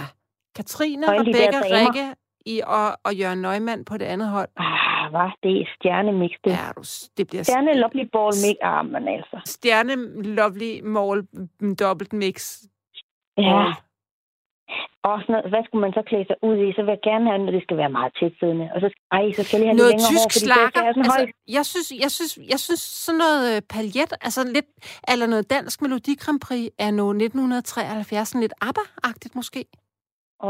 Katrine, Og de Rebecca. Rikke i, og, og Jørgen Nøgman på det andet hold. Ah, hvad? Det er stjernemix, det. Ja, du, det bliver Stjerne Lovely Ball mix. Ah, men altså. stjerne lovely mål dobbelt mix. Ja. Ball. Og sådan noget, hvad skulle man så klæde sig ud i? Så vil jeg gerne have, at det skal være meget tæt siddende. Og så, ej, så skal jeg lige have Noget længere hår, tysk fordi slakker. det Altså, højt. jeg, synes, jeg, synes, jeg synes sådan noget øh, paljet, altså lidt, eller noget dansk Melodi Grand Prix er noget 1973, sådan lidt ABBA-agtigt måske.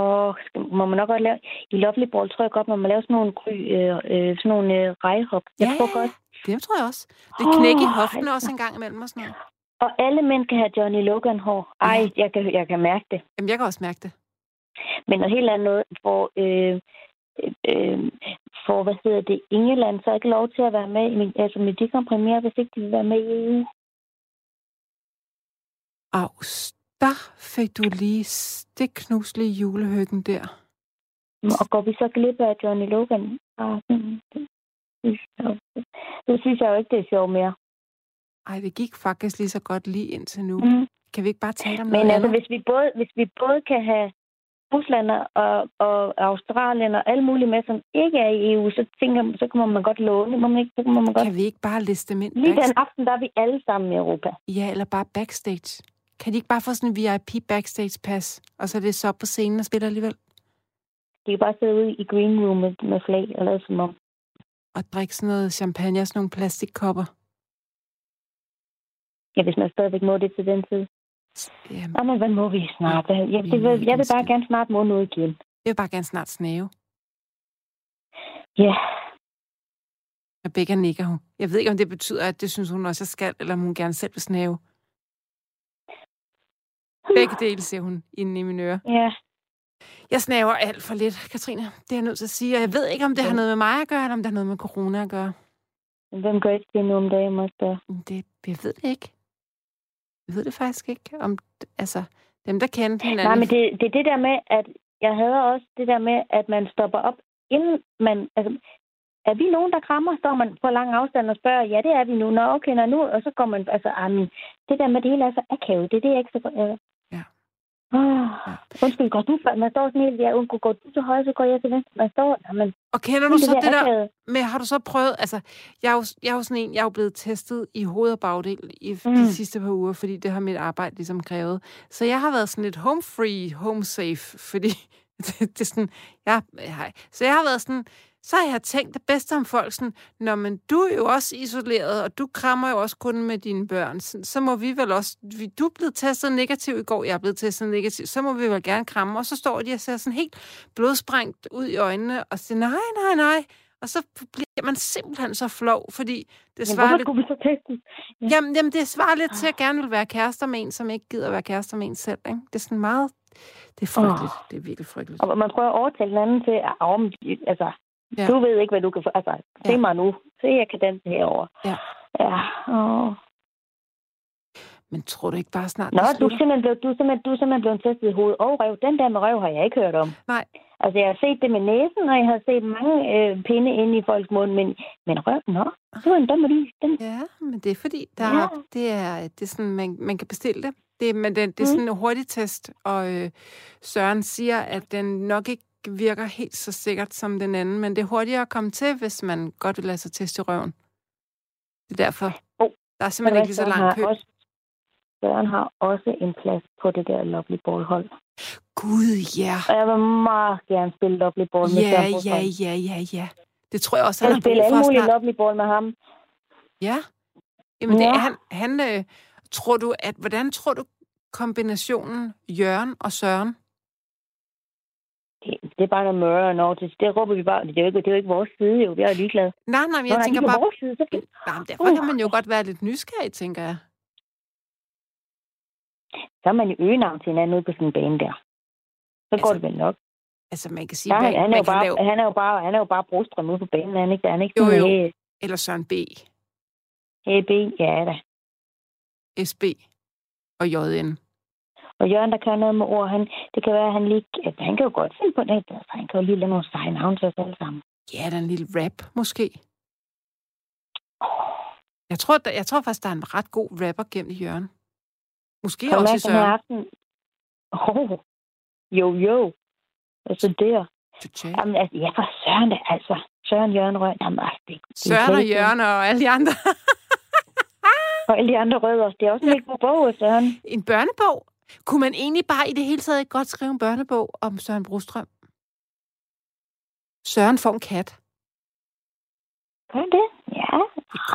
Og må man nok godt lave... I Lovely Ball tror jeg godt, man må lave sådan nogle, gry, øh, øh, sådan nogle øh, rejehop. Jeg Ja, tror godt. Det tror jeg også. Det knæk i hoften altså. også en gang imellem og sådan noget. Og alle mænd kan have Johnny Logan hår. Ej, Ja. jeg kan, jeg kan mærke det. Jamen, jeg kan også mærke det. Men noget helt andet noget, hvor, øh, øh, for, hvad hedder det, England så ikke lov til at være med, i min- altså med de kom premiere, hvis ikke de vil være med i EU. Aus, der fik du lige stikknuslig julehøggen der. Og går vi så glip af Johnny Logan? Ah, hmm, det, synes jeg- det synes jeg jo ikke, det er sjovt mere. Ej, det gik faktisk lige så godt lige indtil nu. Mm. Kan vi ikke bare tale om noget Men altså, andet? hvis vi både, hvis vi både kan have Rusland og, og Australien og alle mulige med, som ikke er i EU, så tænker man, så kan man godt låne. Må man ikke, så kan man godt. Kan vi ikke bare liste dem ind? Lige den aften, der er vi alle sammen i Europa. Ja, eller bare backstage. Kan de ikke bare få sådan en VIP backstage-pas, og så er det så op på scenen og spiller alligevel? De kan bare sidde ude i green room med, med flag og lade som om. Og drikke sådan noget champagne og sådan nogle plastikkopper? Ja, hvis man stadigvæk må det til den tid. Jamen, Nå, men hvad må vi snart? Jeg, Vi det, vil, jeg vil bare gerne snart må noget igen. jeg vil bare gerne snart snave. Ja, Rebecca nikker hun. Jeg ved ikke, om det betyder, at det synes hun også, jeg skal, eller om hun gerne selv vil snave. Begge dele, siger hun inde i mine ører. ja. Jeg snaver alt for lidt, Katrine. Det er jeg nødt til at sige. Og jeg ved ikke, om det har noget med mig at gøre, eller om det har noget med corona at gøre. Hvem gør ikke det nu om dagen, må jeg spørge? Det, jeg ved det ikke. Jeg ved det faktisk ikke. Om, altså, dem, der kendte hinanden... Nej, men det, det er det der med, at jeg havde også det der med, at man stopper op, inden man... Altså, er vi nogen, der krammer? Står man på lang afstand og spørger, ja, det er vi nu. Nå, okay, nå, nu. Og så går man, altså, amen, det der med det hele er så akavet. Det er det, jeg ikke så... Øh. Ja. Oh, ja. Undskyld, går du før? Man står sådan helt, ja, undskyld, går du til højre, så går jeg til venstre. Man står, men... Og kender du så det der, men har du så prøvet, altså, jeg er, jo, jeg er jo sådan en, jeg er jo blevet testet i hoved og bagdel i mm. de sidste par uger, fordi det har mit arbejde ligesom krævet. Så jeg har været sådan lidt home free, home safe, fordi <laughs> det, det er sådan, jeg, jeg, så jeg har været sådan, så har jeg tænkt det bedste om folk sådan, når men du er jo også isoleret, og du krammer jo også kun med dine børn, så, må vi vel også, vi, du er blevet testet negativ i går, jeg er blevet testet negativ, så må vi vel gerne kramme, og så står de og ser sådan helt blodsprængt ud i øjnene, og siger, nej, nej, nej, og så bliver man simpelthen så flov, fordi det svarer lidt... vi så teste? Ja. Jamen, jamen, det svarer lidt til, at jeg gerne vil være kærester med en, som ikke gider at være kærester med en selv. Ikke? Det er sådan meget... Det er frygteligt. Oh. Det er virkelig frygteligt. Og man prøver at overtale den anden til at om, altså, Ja. Du ved ikke, hvad du kan få. Altså, se ja. mig nu. Se, jeg kan danse herover. Ja. Ja. Åh. Men tror du ikke bare snart, Nå, du er, simpelthen blevet, du, er simpelthen, du er simpelthen blevet testet i hovedet og røv. Den der med røv har jeg ikke hørt om. Nej. Altså, jeg har set det med næsen, og jeg har set mange øh, pinde inde i folks mund, men, men røv, nå, det var en dum den. Ja, men det er fordi, der ja. er, det, er, det er sådan, man, man kan bestille det. det men det, det er mm. sådan en hurtig test, og øh, Søren siger, at den nok ikke virker helt så sikkert som den anden, men det er hurtigere at komme til, hvis man godt vil lade sig teste i røven. Det er derfor. Oh, der er simpelthen ikke lige så lang kø. Også, Søren har også en plads på det der lovely ball hold. Gud, ja. Og jeg vil meget gerne spille lovely ball med ja, Søren Ja, ja, ja, ja. Det tror jeg også, han har brug for alle mulige lovely ball med ham. Ja. Jamen, ja. det, han, han øh, tror du, at, hvordan tror du kombinationen Jørgen og Søren det, er bare noget mørre noget. Det, det råber vi bare. Det er, jo ikke, det er jo ikke vores side, jo. Vi er ligeglade. Nej, nej, men jeg Nå, tænker bare... Vores side, så... Nej, men derfor uh. kan man jo godt være lidt nysgerrig, tænker jeg. Så er man jo øgenavn til hinanden ude på sådan en bane der. Så altså, går det vel nok. Altså, man kan sige... Ja, han, han, er jo bare, lave... han, er jo bare, han er jo bare brostrøm ude på banen, han ikke? Han ikke jo, jo. Hey, Eller Søren B. Hey, B, ja da. SB og JN. Og Jørgen, der kan noget med ord, han, det kan være, at han lige... At han kan jo godt finde på det. Altså, han kan jo lige lave nogle seje navn til os alle sammen. Ja, der er en lille rap, måske. Jeg tror, der, jeg tror faktisk, der er en ret god rapper gennem Jørgen. Måske kan også i Søren. Aften... Oh. Jo, jo. Altså der. Jamen, altså, ja, for Søren, det, altså. Søren, Jørgen, Røn. Jamen, altså, det, det Søren og Jørgen og alle de andre. og alle de andre rødder. Det er også en ja. god bog, Søren. En børnebog? Kunne man egentlig bare i det hele taget godt skrive en børnebog om Søren Brostrøm? Søren får en kat. Gør det? Ja.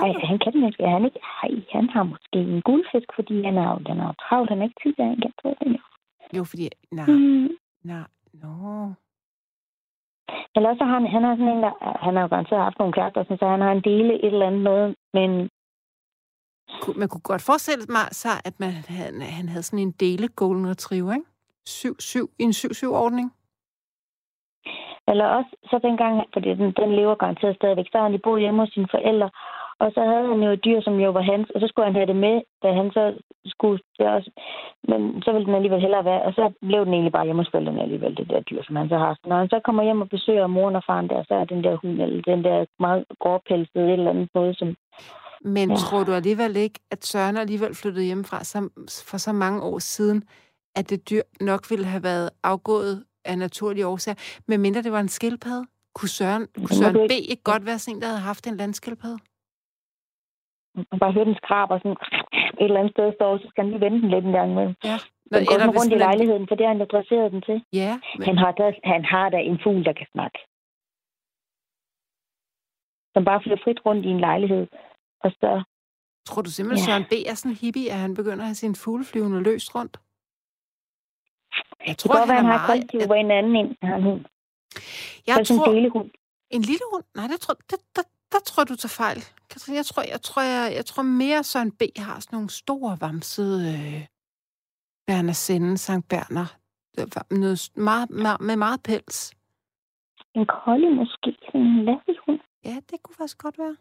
Ej, han kan måske. Han, ikke, ej, han har måske en guldfisk, fordi han er, den er travlt. Han er ikke tid af en kat, tror jeg. Jo, fordi... Nej. Mm. Nej. Nå. Eller så har han, han har sådan en, der, han har jo garanteret haft nogle kærester, så han har en dele et eller andet noget, men man kunne godt forestille sig, at man, han, han havde sådan en dele golden retriever, ikke? 7-7 i en 7-7-ordning. Eller også, så dengang, fordi den, den lever garanteret stadigvæk, så har han boet hjemme hos sine forældre, og så havde han jo et dyr, som jo var hans, og så skulle han have det med, da han så skulle det også. Men så ville den alligevel hellere være, og så blev den egentlig bare hjemme hos forældrene alligevel, det der dyr, som han så har. Når han så kommer hjem og besøger moren og faren der, så er den der hund, eller den der meget gråpelsede et eller andet noget, som men ja. tror du alligevel ikke, at Søren alligevel flyttede hjemmefra for så mange år siden, at det dyr nok ville have været afgået af naturlige årsager, medmindre det var en skildpadde? Kunne Søren, kunne Søren B. ikke godt være sådan en, der havde haft en landskildpadde? Man bare høre den skrab og sådan et eller andet sted står, så skal han lige vente den lidt en gang med. Ja. Når, den går eller rundt i lejligheden, for det har han jo dresseret den til. Ja. Men... Han, har da, han har da en fugl, der kan snakke. Som bare flytter frit rundt i en lejlighed. Og så, tror du simpelthen, ja. Søren B. er sådan hippie, at han begynder at have sin fugleflyvende løst rundt? Jeg tror, det kan han, han har kollektiv, hvor en anden en har en hund. Jeg så tror... En lille hund. En lille hund? Nej, det tror, det, der, der tror du tager fejl. Katrine, jeg tror, jeg tror, jeg, jeg tror mere Søren B. har sådan nogle store, vamsede øh, Berner Sende, Sankt Berner. Noget meget, meget, med meget pels. En kolde måske, sådan en hund. Ja, det kunne faktisk godt være.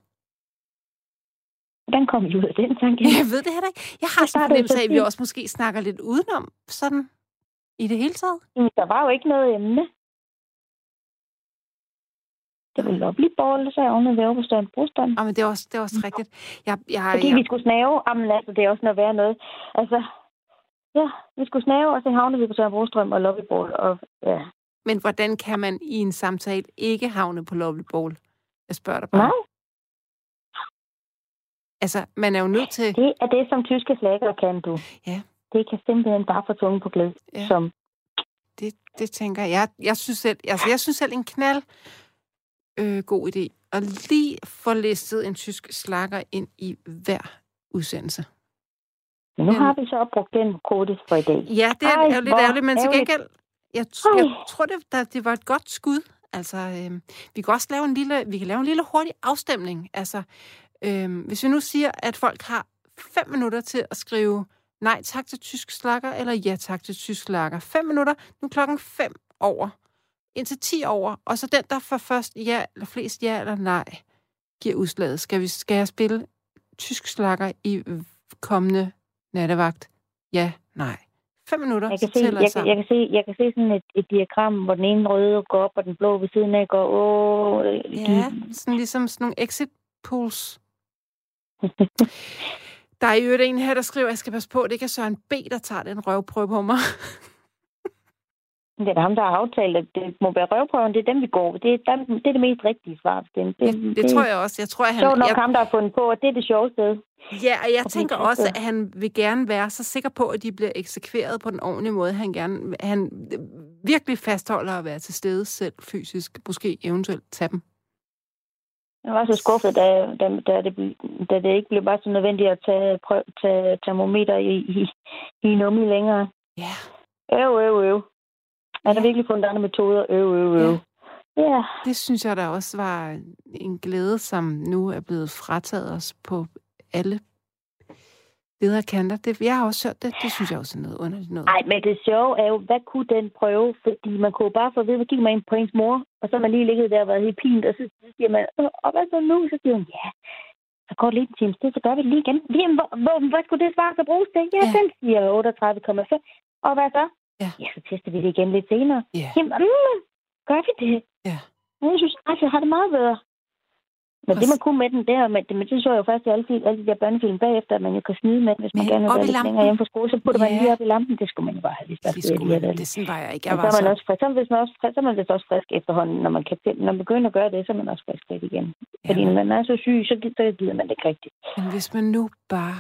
Hvordan kom I ud af den tanke? <laughs> Jeg ved det heller ikke. Jeg har sådan en fornemmelse af, at vi også måske snakker lidt udenom sådan i det hele taget. Der var jo ikke noget emne. Det var lovlig bolle, så jeg oven ved over på Brostrøm. Ja, men det er også, det er også rigtigt. Jeg, jeg, Fordi jeg, vi skulle snave. Jamen altså, det er også noget værre noget. Altså, ja, vi skulle snave, og så havnede vi på Søren Brostrøm og Lovely Ball. Og, ja. Men hvordan kan man i en samtale ikke havne på Lovely Ball? Jeg spørger dig bare. Nej, Altså, man er jo nødt til... det er det, som tyske slager kan du. Ja. Det kan simpelthen bare få tungen på glæde. Ja. Som, Det, det tænker jeg. jeg. Jeg synes selv, altså, jeg synes selv en knald øh, god idé. Og lige få listet en tysk slakker ind i hver udsendelse. men nu har vi så brugt den kode for i dag. Ja, det er, Ej, jo lidt ærgerligt, men til gengæld, jeg, t- jeg tror, det, der, det var et godt skud. Altså, øh, vi kan også lave en lille, vi kan lave en lille hurtig afstemning. Altså, øh, hvis vi nu siger, at folk har fem minutter til at skrive nej tak til tysk slakker, eller ja tak til tysk slakker. Fem minutter, nu klokken fem over. Indtil 10 over, og så den, der får først ja, eller flest ja eller nej, giver udslaget. Skal, vi, skal jeg spille tysk slakker i kommende nattevagt? Ja, nej. Fem minutter, Jeg kan, se, jeg, kan, jeg, kan se, jeg kan se sådan et, et diagram, hvor den ene røde går op, og den blå ved siden af går, åh, Ja, sådan ligesom sådan nogle exit pools. <laughs> Der er jo en her, der skriver, at jeg skal passe på, at det ikke er Søren B., der tager den røvprøve på mig. <laughs> Det er ham, der har aftalt, at det må være røvprøven. Det er dem, vi går. Det er, dem, det, er det mest rigtige svar. Det, det, Det, det tror jeg også. Jeg tror, at han, Sjovt nok jeg, ham, der har fundet på, at det er det sjoveste. ja, og jeg Og tænker også, at han vil gerne være så sikker på, at de bliver eksekveret på den ordentlige måde. Han gerne han virkelig fastholder at være til stede selv fysisk. Måske eventuelt tage dem. Jeg var så skuffet, da, da, da, det, da det ikke blev bare så nødvendigt at tage, prøv, tage termometer i, i, i nummi længere. Ja. Øv, øv, øv. Er der Ja. virkelig fundet andre metoder? Øv, øv, øv. Ja. Det synes jeg da også var en glæde, som nu er blevet frataget os på alle ledere kanter. Det, jeg har også hørt det. Det synes jeg også er noget underligt noget. Ej, men det sjove er jo, hvad kunne den prøve? Fordi man kunne jo bare få at vide, hvad gik man ind på ens mor, og så har man lige ligget der og været helt pint, og så siger man, "Øh, og hvad så nu? Så siger hun, ja, så går det lige en times tid, så gør vi det lige igen. Jamen, hvor, hvor, hvad skulle det svar så bruges til? Ja, Ja. den siger 38,5. Og hvad så? Ja. ja, så tester vi det igen lidt senere. Ja. Jamen, mm, gør vi det? Ja. Jeg synes, altså, jeg har det meget bedre. Men det, man kunne med den der, men det, men det så jeg jo først i alle, de, alle de der børnefilm bagefter, at man jo kan snyde med, den, hvis man Men gerne vil være lidt længere hjemme fra skole, så putter man Ja. lige op i lampen. Det skulle man jo bare have vidst. Det, at skulle, lige man- det sådan var jeg ikke. Jeg var så man så... også frisk. Så, hvis man også frisk, så er man vist også frisk efterhånden, når man, kan, når man begynder at gøre det, så er man også frisk lidt igen. Fordi Ja, når man er så syg, så, gi- så gider man det ikke rigtigt. men hvis man nu bare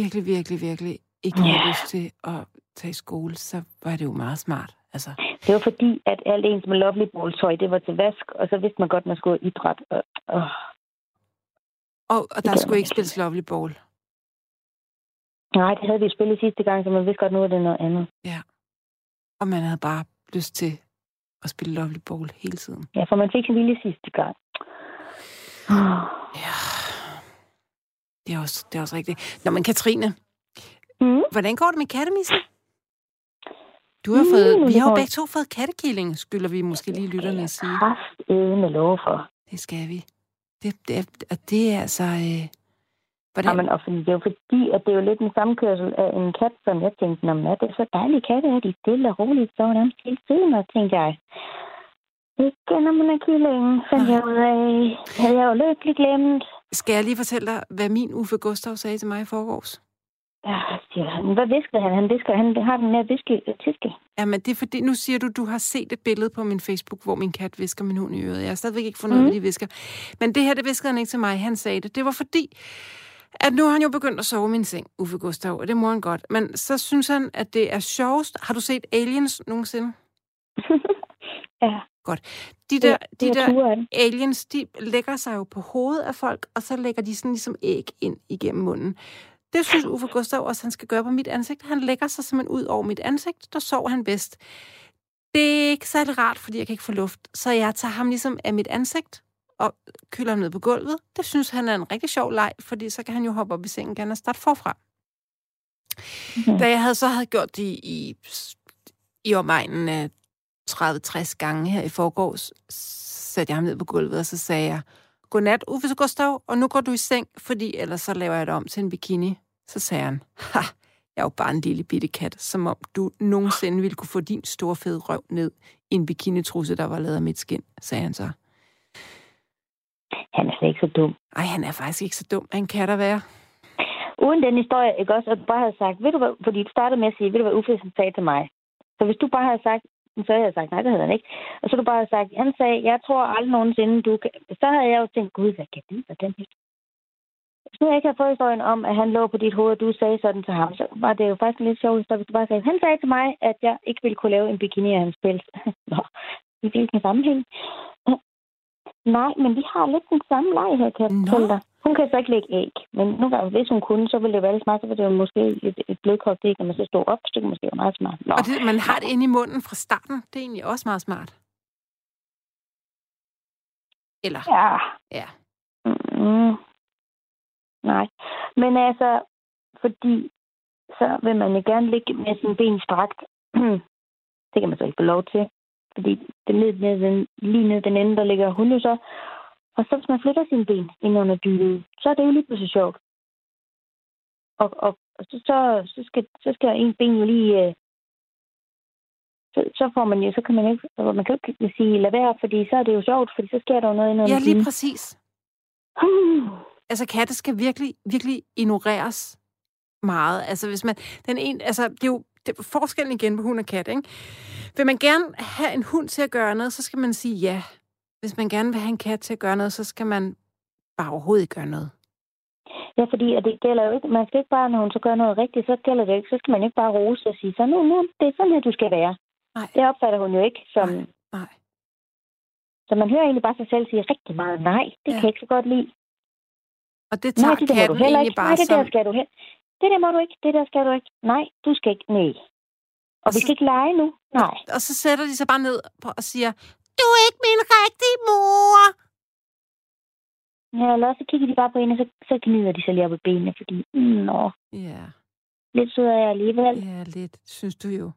virkelig, virkelig, virkelig ikke har Ja. lyst til at tage i skole, så var det jo meget smart. Altså, Det var fordi, at alt ens med lovely tøj, det var til vask, og så vidste man godt, at man skulle i idræt. Og, og, og, og der skulle ikke spilles lovely ball. nej, det havde vi spillet sidste gang, så man vidste godt, nu er det noget andet. Og man havde bare lyst til at spille lovely ball hele tiden. Ja, for man fik sin vilje sidste gang. Ja. Det er også, det er også rigtigt. Nå, men Katrine, Mm. hvordan går det med kattemissen? Du har Mm, fået, vi det har jo begge to fået kattekilling, skylder vi måske lige lytterne at sige. Kraft med lov for. Det skal vi. Det, det, er, og det er altså... Øh, hvordan, Jamen, og fordi, det er jo fordi, at det er jo lidt en sammenkørsel af en kat, som jeg tænkte, når det er så dejlige katte, at de stille og roligt står nærmest hele tiden, og tænkte jeg, ikke når man er kyllingen, fandt jeg ud af, havde jeg jo lykkelig glemt. Skal jeg lige fortælle dig, hvad min Uffe Gustav sagde til mig i forgårs? Ja, siger han. Hvad viskede han? Han visker, han har den der viske tiske. Jamen, det er fordi, nu siger du, du har set et billede på min Facebook, hvor min kat visker min hund i øret. Jeg har stadigvæk ikke fundet ud af, Mhm. de visker. Men det her, det viskede han ikke til mig. Han sagde det. Det var fordi, at nu har han jo begyndt at sove i min seng, Uffe Gustav, og det må han godt. Men så synes han, at det er sjovest. Har du set Aliens nogensinde? <laughs> ja, De der, det, de er der turen. aliens, de lægger sig jo på hovedet af folk, og så lægger de sådan ligesom æg ind igennem munden. Det synes Uffe Gustav også, han skal gøre på mit ansigt. Han lægger sig simpelthen ud over mit ansigt, der sover han bedst. Det er ikke særlig rart, fordi jeg kan ikke få luft. Så jeg tager ham ligesom af mit ansigt og kylder ham ned på gulvet. Det synes han er en rigtig sjov leg, fordi så kan han jo hoppe op i sengen igen og starte forfra. Mhm. Da jeg havde, så havde gjort det i, i omegnen af 30-60 gange her i forgårs, satte jeg ham ned på gulvet, og så sagde jeg, Godnat, Uffe Gustav, og nu går du i seng, fordi ellers så laver jeg det om til en bikini. Så sagde han, ha, jeg er jo bare en lille bitte kat, som om du nogensinde ville kunne få din store fede røv ned i en bikinitrusse, der var lavet af mit skin, sagde han så. Han er slet ikke så dum. Ej, han er faktisk ikke så dum. Han kan da være. Uden den historie, ikke også, at du bare havde sagt, ved du hvad, fordi du startede med at sige, ved du hvad Uffe sagde til mig. Så hvis du bare havde sagt, så havde jeg sagt, nej, det havde han ikke. Og så du bare sagt, han sagde, jeg tror aldrig nogensinde, du kan... Så havde jeg jo tænkt, gud, hvad kan det være den her? Hvis nu jeg ikke havde fået historien om, at han lå på dit hoved, og du sagde sådan til ham, så var det jo faktisk en lidt sjovt, hvis du bare sagde, han sagde til mig, at jeg ikke ville kunne lave en bikini af hans pels. <laughs> Nå, i hvilken sammenhæng? Nej, men vi har lidt den samme leg her, kan jeg fortælle dig. Hun kan så ikke lægge æg, men nu gange, hvis hun kunne, så ville det være lidt smart, så ville det jo måske et, et blødkogt æg, når man så stod op, så det måske være meget smart. Nå. Og det, man har det inde i munden fra starten. Det er egentlig også meget smart. Eller, Ja. ja. Mm. Nej. Men altså, fordi så vil man jo gerne ligge med sine ben strakt. <clears throat> det kan man så ikke få lov til. Fordi det ned, ned, den, lige ned den ende, der ligger hun jo så. Og så hvis man flytter sine ben ind under dynet, så er det jo lige pludselig sjovt. Og, og, og så, så, så, skal, så skal en ben jo lige... Øh, så, så får man jo, så kan man ikke, man kan ikke sige, lad være, fordi så er det jo sjovt, fordi så sker der jo noget ind under ja, lige dynen. præcis. Uh. Altså, katte skal virkelig, virkelig ignoreres meget. Altså, hvis man... Den en, altså, det er jo det er forskellen igen på hund og kat, ikke? Vil man gerne have en hund til at gøre noget, så skal man sige ja. Hvis man gerne vil have en kat til at gøre noget, så skal man bare overhovedet ikke gøre noget. Ja, fordi at det gælder jo ikke, man skal ikke bare, når hun så gør noget rigtigt, så gælder det ikke, så skal man ikke bare rose og sige, så nu, nu, det er sådan her, du skal være. Nej. Det opfatter hun jo ikke som... Nej, nej. Så man hører egentlig bare sig selv sige rigtig meget nej. Det Ja. kan jeg ikke så godt lide. Og det tager nej, det der må du katten heller ikke. bare Nej, det som... der skal du hen. Det der må du ikke. Det der skal du ikke. Nej, du skal ikke. Nej. Og vi så- skal ikke lege nu. Nej. Og så sætter de sig bare ned og siger, du er ikke min rigtige mor. Ja, eller så kigger de bare på hende, og så, så gnider de sig lige op i benene, fordi, mm, nå, Ja, lidt sød er jeg alligevel. ja, lidt, synes du jo.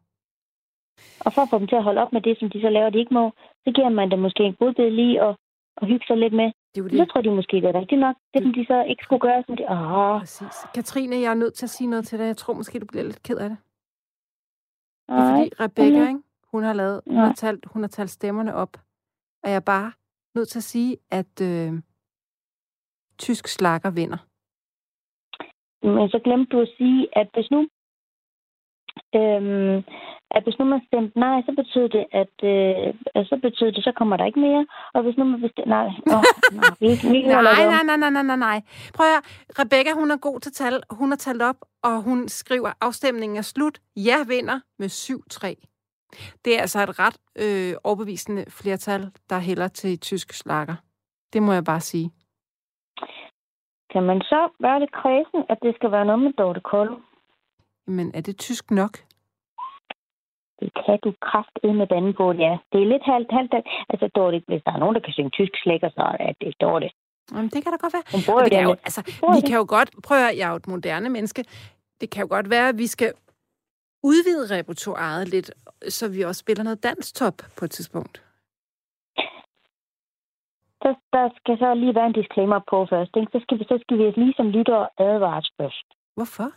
Og for at få dem til at holde op med det, som de så laver, de ikke må, så giver man dem måske en godbid lige og, og hygge sig lidt med. Det er jo Så det. tror de måske, det er rigtigt nok. Det, som de så ikke skulle gøre, som de... Åh, Præcis. Katrine, jeg er nødt til at sige noget til dig. Jeg tror måske, du bliver lidt ked af det. Det er nej. fordi Rebecca, ikke? Hun har lavet, hun har, talt, hun har talt stemmerne op. Og jeg er bare nødt til at sige, at øh, tysk slakker vinder. Men så glemte du at sige, at hvis nu... Øhm, at hvis nu man stemte nej, så betyder det, at øh, så betyder det, så kommer der ikke mere. Og hvis nu man bestemte nej, åh, nej, <laughs> vi, vi Nej, nej, nej, nej, nej, nej, nej. Prøv at. Rebecca, hun er god til tal. Hun har talt op, og hun skriver, afstemningen er slut. Ja vinder med 7-3. Det er altså et ret øh, overbevisende flertal, der hælder til tysk slakker. Det må jeg bare sige. Kan man så være lidt kredsen, at det skal være noget med Dorte Kolde? Men er det tysk nok? Det kan du kraftedeme med banden på, ja. Det er lidt halvt, halvt. Altså, Dorte, hvis der er nogen, der kan synge tysk slækker, så er det, er Dorte. Jamen, det kan da godt være. Hun bor Og jo det kan jo, altså, vi kan jo godt, prøv at jeg er jo et moderne menneske. Det kan jo godt være, at vi skal udvide repertoireet lidt, så vi også spiller noget danstop på et tidspunkt. Der, der skal så lige være en disclaimer på først. Ikke? Så, skal vi, så skal vi lige som lytter advares først. Hvorfor?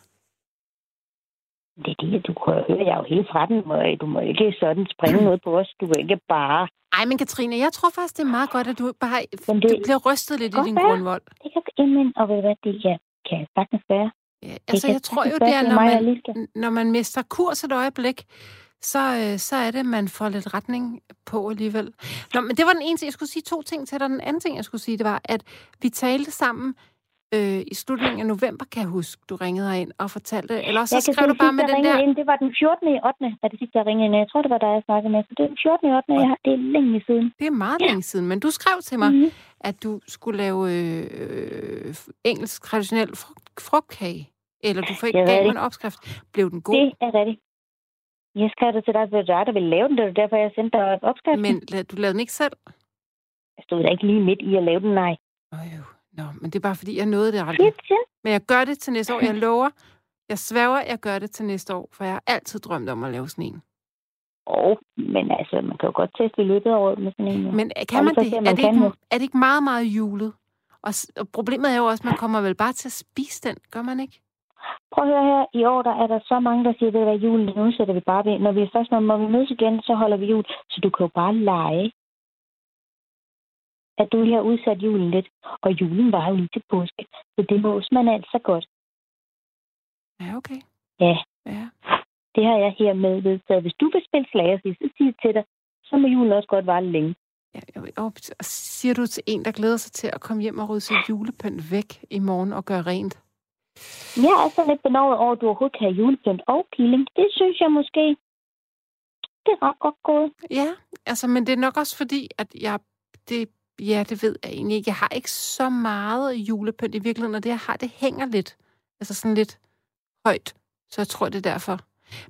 Det er det, du kan høre. Jeg er jo helt fra den. Du må ikke sådan springe noget på os. Du kan ikke bare... Ej, men Katrine, jeg tror faktisk, det er meget godt, at du bare det- du bliver rystet lidt i din være. grundvold. Det kan, jamen, og ved hvad, det kan, kan sagtens være. Ja, altså, jeg tror jo, det er, når man, når man mister kurs et øjeblik, så, øh, så er det, man får lidt retning på alligevel. Nå, men det var den ene ting. Jeg skulle sige to ting til dig. Den anden ting, jeg skulle sige, det var, at vi talte sammen øh, i slutningen af november, kan jeg huske, du ringede ind og fortalte. Eller også Jeg så skrev du bare med den der... Ind, det var den 14. i 8. er det sidste, jeg ringede ind. Jeg tror, det var dig, jeg snakkede med. Så det er den 14. i 8. Jeg har, det er længe siden. Det er meget Ja. længe siden, men du skrev til mig, Mhm. at du skulle lave øh, øh, engelsk traditionel frugt, frugtkage. Eller du fik gav mig en opskrift. Blev den god? Det er rigtigt. Jeg skrev det til dig, for det var dig, der ville lave den. Det var derfor, jeg sendte dig opskriften. Men du lavede den ikke selv? Jeg stod da ikke lige midt i at lave den, nej. Jo. Nå, men det er bare fordi, jeg nåede det aldrig. Men jeg gør det til næste år. Jeg <laughs> lover. Jeg sværger, jeg gør det til næste år, for jeg har altid drømt om at lave sådan en. Og, men altså, man kan jo godt teste i løbet af året med sådan en. Men kan man det? Er det, ikke, er det ikke meget, meget julet? Og, og problemet er jo også, at man kommer vel bare til at spise den, gør man ikke? Prøv at høre her. I år der er der så mange, der siger, at julen, nu sætter vi bare ved. Når vi først når vi mødes igen, så holder vi jul. Så du kan jo bare lege. At du lige har udsat julen lidt. Og julen var jo lige til påske, så det mås man altså godt. Ja, okay. Ja, Ja. det har jeg her med vedtaget. Hvis du vil spille slager, så siger til dig, så må julen også godt vare længe. ja og siger du til en, der glæder sig til at komme hjem og rydde sit julepynt væk i morgen og gøre rent? Jeg er så lidt benovet over, at du overhovedet kan have julepynt og killing. Det synes jeg måske, det er ret godt gået. Ja, altså, men det er nok også fordi, at jeg... Det, ja, det ved jeg egentlig ikke. Jeg har ikke så meget julepynt i virkeligheden, og det, jeg har, det hænger lidt. Altså sådan lidt højt. Så jeg tror, det er derfor.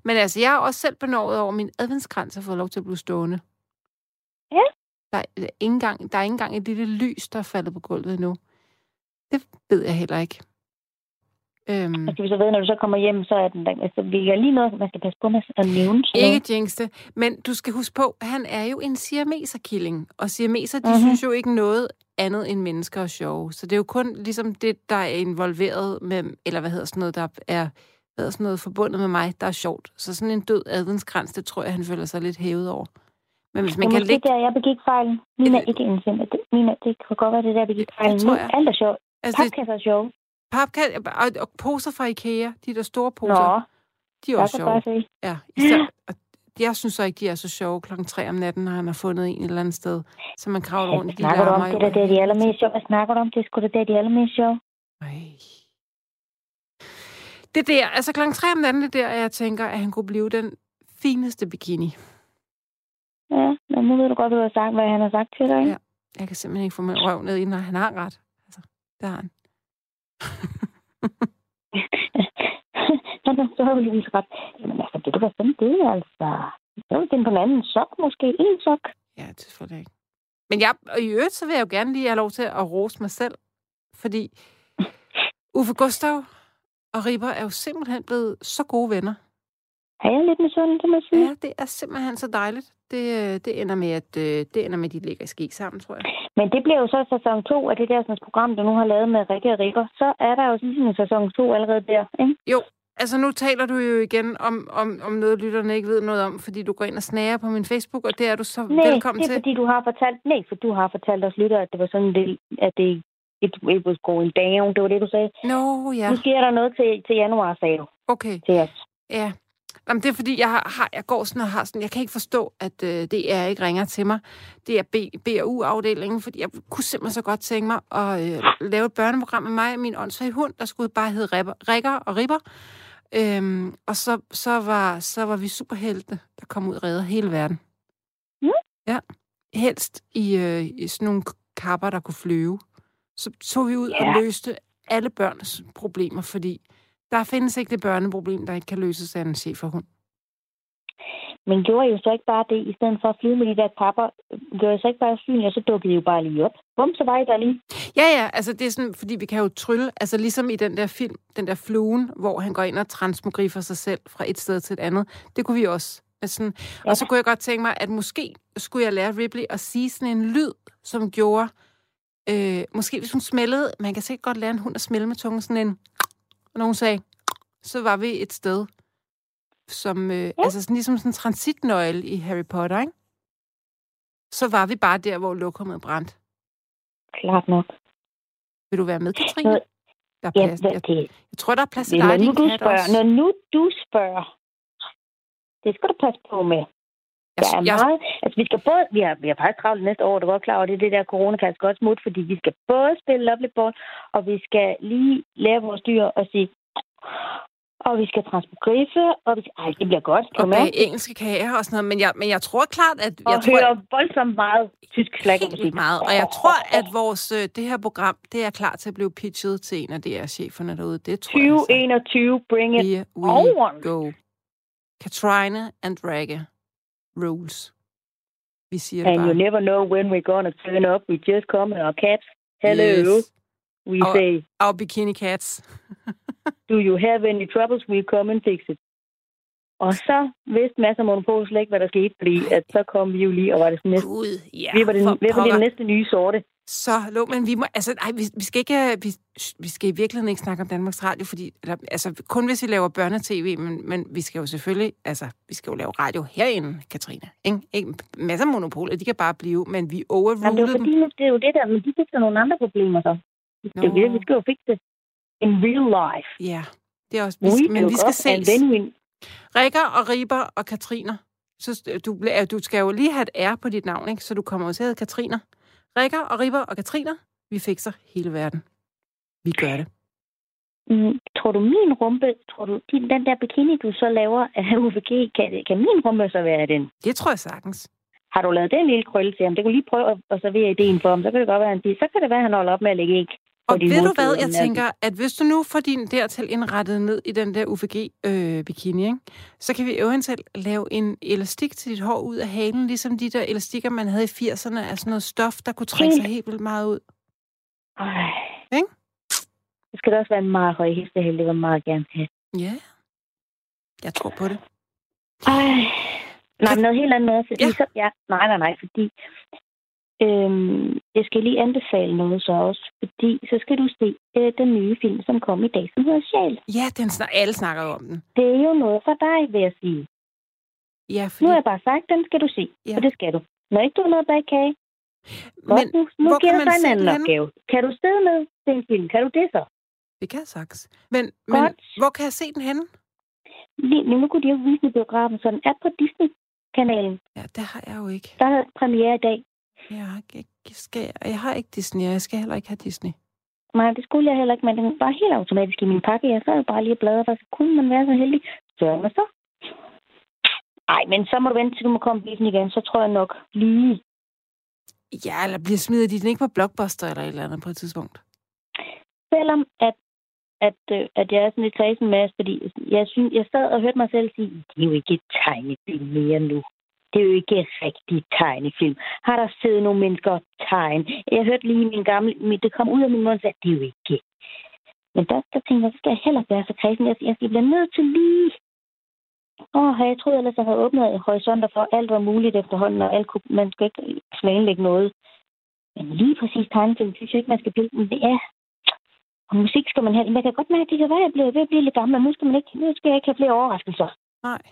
Men altså, jeg er også selv benovet over, at min adventskrans har fået lov til at blive stående. Ja. Der er, ikke engang, der er ikke engang et lille lys, der er faldet på gulvet endnu. Det ved jeg heller ikke. Øhm, Altså, hvis jeg ved, når du så kommer hjem, så er den der... Altså, vi er lige noget, man skal passe på med at nævne. Ikke det, men du skal huske på, han er jo en siameserkilling, og siameser, de Mhm. mm-hmm. synes jo ikke noget andet end mennesker er sjove. Så det er jo kun ligesom det, der er involveret med, eller hvad hedder sådan noget, der er hvad hedder sådan noget forbundet med mig, der er sjovt. Så sådan en død adventskrans, det tror jeg, han føler sig lidt hævet over. Men hvis man Men kan ligge... der, jeg begik fejlen. Mina er ikke indsendt. Det, Mina, det kan godt være, det er der, begik fejlen. tror jeg. alt er sjovt. Altså, det, Papkasser er sjove. Papkasse, og, og poser fra Ikea, de der store poser, Nå, de er også sjove. se. Ja, især, <gasps> og jeg synes så ikke, de er så sjove klokken tre om natten, når han har fundet en et eller andet sted, så man kravler rundt i de du om? Det er da det, er de allermest sjove. Hvad snakker du om? Det er sgu da det, er de allermest sjove. Ej. Det der, altså klokken tre om natten, det er der, jeg tænker, at han kunne blive den fineste bikini. Ja, men nu ved du godt, du har sagt, hvad han har sagt til dig. ikke? Ja. Jeg kan simpelthen ikke få min røv ned i, når han har ret. Altså, det har han. Nå, så har vi lige ret. Jamen altså, det du være sådan, det altså... Så vil den på en anden sok, måske. En sok. Ja, det tror jeg ikke. Men jeg, og i øvrigt, så vil jeg jo gerne lige have lov til at rose mig selv. Fordi Uffe Gustav og Ripper er jo simpelthen blevet så gode venner. Er jeg lidt med sådan, det må sige? Ja, det er simpelthen så dejligt. Det, øh, det ender med, at øh, det ender med, at de ligger i ski sammen, tror jeg. Men det bliver jo så sæson 2 af det der sådan, program, du nu har lavet med Rikke og Ripper. Så er der jo sådan en sæson 2 allerede der, ikke? Jo, altså nu taler du jo igen om, om, om noget, lytterne ikke ved noget om, fordi du går ind og snager på min Facebook, og det er du så Nej, velkommen det er til. fordi, du har fortalt... Nej, for du har fortalt os lytter, at det var sådan, det, at det it, it was going down. Det var det, du sagde. Nå, ja. Ja. Nu sker der noget til, til januar, sagde du Okay, til os. ja. Jamen, det er fordi, jeg, har, jeg går sådan og har sådan, jeg kan ikke forstå, at øh, det er ikke ringer til mig. Det er B, BU-afdelingen, fordi jeg kunne simpelthen så godt tænke mig at øh, lave et børneprogram med mig og min åndssvage hund, der skulle bare hedde Ripper, Rikker og Ripper. Øhm, og så, så, var, så var vi superhelte, der kom ud og redder hele verden. Mm. Ja. Helst i, øh, i sådan nogle kapper, der kunne flyve. Så tog vi ud Ja. og løste alle børns problemer, fordi der findes ikke det børneproblem, der ikke kan løses af en chef for hund. Men gjorde I jo så ikke bare det, i stedet for at flyve med de der kapper, gjorde I så ikke bare syn, og så dukkede I jo bare lige op. Bum, så var I der lige. Ja, ja, altså det er sådan, fordi vi kan jo trylle, altså ligesom i den der film, den der fluen, hvor han går ind og transmogrifer sig selv fra et sted til et andet. Det kunne vi også. Altså, Ja. Og så kunne jeg godt tænke mig, at måske skulle jeg lære Ripley at sige sådan en lyd, som gjorde, øh, måske hvis hun smældede, man kan sikkert godt lære en hund at smælde med tungen, sådan en, og når hun sagde, så var vi et sted, som, øh, ja. altså sådan, ligesom sådan en transitnøgle i Harry Potter, ikke? Så var vi bare der, hvor lokummet brændte. Klart nok. Vil du være med, Katrine? Nå, Der er Ja, plads. Jeg, det? jeg tror, der er plads til Når dig, nu din du kat spørger, også. når nu du spørger, det skal du passe på med. Der er jeg, meget, altså vi skal både, vi har, vi har faktisk travlt næste år, du er godt klar over, det er det der corona kan godt smutte, fordi vi skal både spille lovely ball, og vi skal lige lære vores dyr at sige, og vi skal transmogriffe, og vi skal, ej, det bliver godt, kan og bag engelske kager og sådan noget, men jeg, men jeg tror klart, at... Og Jeg tror, høre voldsomt meget tysk slaggermusik. helt meget. Og jeg tror, at vores, øh, det her program, det er klar til at blive pitchet til en af DR-cheferne derude. Det tror jeg. altså. 2021, bring it Here we on. go. Katrine and Dragge rules. Vi siger And you bare. never know when we're gonna turn up. We just come in our caps. Hello. Yes. We Our- say, Our bikini cats. do you have any troubles? We come and fix it. Og så vidste masser af monopol slet ikke, hvad der skete, fordi at så kom vi jo lige, og var det sådan næste, Gud, ja, vi var det, for vi var det næste nye sorte. Så lå, men vi må, altså, nej, vi, vi skal ikke, vi, vi skal i virkeligheden ikke snakke om Danmarks Radio, fordi, eller, altså, kun hvis vi laver børnetv, men, men vi skal jo selvfølgelig, altså, vi skal jo lave radio herinde, Katrine. Ikke? ikke masser af monopoler, de kan bare blive, men vi Jamen, det, er overrulede jo dem. det er jo det der, men de fik så nogle andre problemer så. Det er jo Nå. det, vi skal jo fikse det. In real life. Ja, det er også, vi skal, men vi skal ses. Rikker og Riber og Katriner. Så du, du skal jo lige have et R på dit navn, ikke? så du kommer jo til at Katriner. Rikker og Riber og Katriner, vi fikser hele verden. Vi gør det. Mm, tror du min rumpe, tror du, din, den der bikini, du så laver af <laughs> UVG, kan, kan min rumpe så være den? Det tror jeg sagtens. Har du lavet den lille krølle til ham? Det kunne lige prøve at, at servere ideen for ham. Så kan det godt være, at han siger, så kan det være, at han holder op med at lægge æg. Og ved du hvad, jeg altså- tænker, at hvis du nu får din dertil indrettet ned i den der UVG-bikini, ikke? så kan vi eventuelt lave en elastik til dit hår ud af halen, ligesom de der elastikker, man havde i 80'erne, af sådan noget stof, der kunne trække sig helt vildt meget ud. Ej. Ikke? Det skal da også være en meget høj hestehæld, det vil meget gerne have. Ja, jeg tror på det. Ej. Nej, men noget helt andet fordi ja. så... Ja, nej, nej, nej, fordi... Øhm, jeg skal lige anbefale noget så også, fordi så skal du se øh, den nye film, som kom i dag, som hedder Sjæl. Ja, den snak, alle snakker om den. Det er jo noget for dig, vil jeg sige. Ja, Nu fordi, har jeg bare sagt, den skal du se, Ja. og det skal du. Når ikke du har noget bag kage, men men, nu, nu hvor giver kan man dig en anden den henne? opgave. Kan du sidde med til en film? Kan du det så? det kan jeg sagtens. Men, men hvor kan jeg se den henne? Lige, nu, nu kunne de jo vise den i biografen, så den er på Disney-kanalen. Ja, det har jeg jo ikke. Der havde premiere i dag. Jeg har ikke, skal, jeg, har ikke Disney, og jeg skal heller ikke have Disney. Nej, det skulle jeg heller ikke, men den var helt automatisk i min pakke. Jeg sad bare lige og bladrede, og så kunne man være så heldig. Så man så. Ej, men så må du vente til du må komme i biffen igen. Så tror jeg nok lige. Ja, eller bliver smidt de den ikke på Blockbuster eller et eller andet på et tidspunkt? Selvom at, at, øh, at jeg er sådan lidt kredsen med, fordi jeg, synes, jeg sad og hørte mig selv sige, det er jo ikke et tegnefilm mere nu. Det er jo ikke rigtig tegnefilm. Har der siddet nogle mennesker og tegn? Jeg hørte lige min gamle... min- Det kom ud af min mund at det er jo ikke. Men der, der tænkte jeg, så skal jeg heller ikke være så kredsen. Jeg, jeg, jeg bliver nødt til lige... Åh, jeg troede ellers, jeg havde åbnet horisonter for alt var muligt efterhånden, og alt kunne, man skal ikke planlægge noget. Men lige præcis tegnefilm, synes jeg ikke, man skal blive. Men det er og musik skal man have. Men jeg kan godt mærke, at det kan være, at jeg bliver ved at blive lidt gammel, men nu skal, man ikke, nu skal jeg ikke have flere overraskelser. Nej.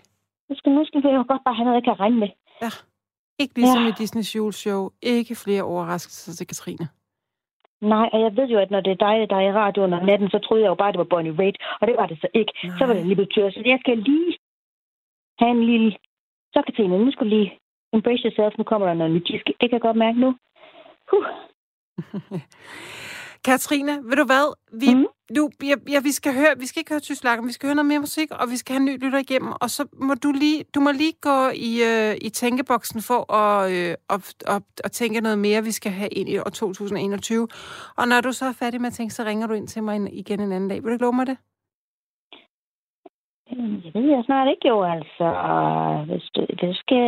Nu skal, nu skal jeg jo godt bare have noget, jeg kan regne med. Ja. Ikke ligesom ja. I Disney's juleshow. Ikke flere overraskelser til Katrine. Nej, og jeg ved jo, at når det er dig, der er i radioen om natten, så troede jeg jo bare, at det var Bonnie Raitt, og det var det så ikke. Nej. Så var det lige betyder. Så jeg skal lige have en lille... Så Katrine, nu skal du lige embrace yourself. Nu kommer der noget nyt. Det kan jeg godt mærke nu. Huh. <laughs> Katrine, ved du hvad? Vi, mm. Nu, ja, ja, vi, skal høre, vi skal ikke høre tysk vi skal høre noget mere musik, og vi skal have en ny lytter igennem. Og så må du lige, du må lige gå i, øh, i tænkeboksen for at, øh, at, at, at tænke noget mere, vi skal have ind i år 2021. Og når du så er færdig med at tænke, så ringer du ind til mig igen en anden dag. Vil du love mig det? Det ved jeg snart ikke jo, altså. Hvis du, det skal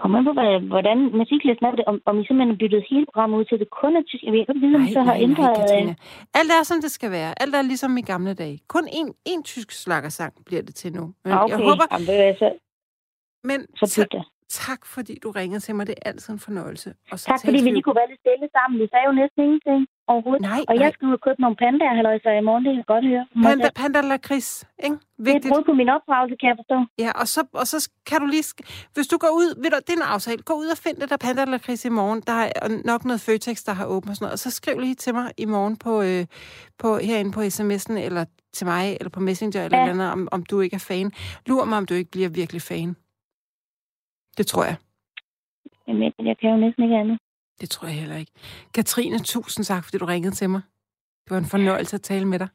komme an på, hvordan musiklisten er det, om, om I simpelthen har byttet hele programmet ud til det kun er tysk. Jeg ved ikke, om I så har ændret... øh. Alt er, som det skal være. Alt er ligesom i gamle dage. Kun én, én tysk slakkersang bliver det til nu. Men Ah, okay. jeg håber, Jamen, du hvad, så, men så det. Tak fordi du ringede til mig. Det er altid en fornøjelse. Og så Tak, fordi vi lige kunne være lidt stille sammen. Vi sagde jo næsten ingenting overhovedet. Nej, og nej. jeg skal ud og købe nogle pandaer, halløj, så i morgen, det kan jeg godt høre. Panda, panda lakrids, ikke? det er Vigtigt. på min opdragelse, kan jeg forstå. Ja, og så, og så kan du lige... Hvis du går ud... Ved du, det er en aftale. Gå ud og find det der panda lakrids i morgen. Der er nok noget Føtex, der har åbent og sådan noget. Og så skriv lige til mig i morgen på, øh, på, herinde på sms'en, eller til mig, eller på Messenger, eller, Ja. eller andet, om, om du ikke er fan. Lur mig, om du ikke bliver virkelig fan. Det tror jeg. Jamen, jeg kan jo næsten ikke andet. Det tror jeg heller ikke. Katrine, tusind tak, fordi du ringede til mig. Det var en fornøjelse at tale med dig.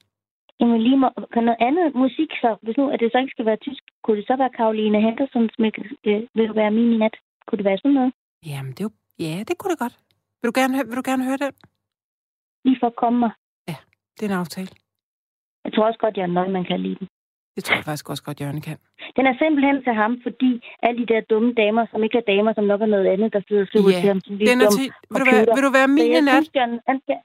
Jamen lige må, kan noget andet musik så, hvis nu at det så ikke skal være tysk, kunne det så være Karoline Hendersons med, øh, vil du være min i nat? Kunne det være sådan noget? Jamen, det er jo... Ja, det kunne det godt. Vil du gerne, vil du gerne høre den? Lige for at komme mig. Det er en aftale. Jeg tror også godt, Jørgen Nøgman kan lide den. Det tror jeg faktisk også godt, Jørgen kan. Den er simpelthen til ham, fordi alle de der dumme damer, som ikke er damer, som nok er noget andet, der sidder og skriver Ja, til ham. Som Den er til, vil, du være, vil du være min jeg nat? synes, Jørgen, han skal,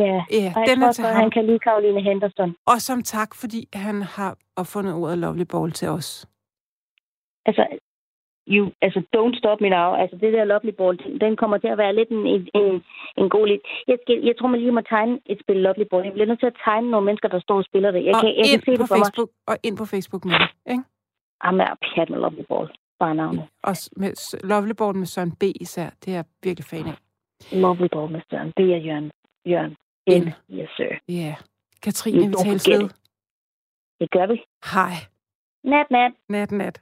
Ja, Ja, og jeg den tror er også, til ham. han kan lide Karoline Henderson. Og som tak, fordi han har opfundet ordet lovely ball til os. Altså, you, altså don't stop me now. Altså, det der lovely ball, den, den kommer til at være lidt en, en, en, en god lidt. Jeg, skal, jeg tror, man lige må tegne et spil lovely ball. Jeg bliver nødt til at tegne nogle mennesker, der står og spiller det. Jeg og kan, jeg ind kan se på det for mig. Facebook, og ind på Facebook med det, ikke? Jamen, jeg er pjat med lovely ball. Bare navnet. Også med lovely ball med Søren B. især. Det er jeg virkelig fan af. Lovely ball med Søren. Det er Jørgen. Jørgen. N. Yes, sir. Ja. Yeah. Katrine, vi tales ved. Det gør vi. Hej. Nat, nat. Nat, nat.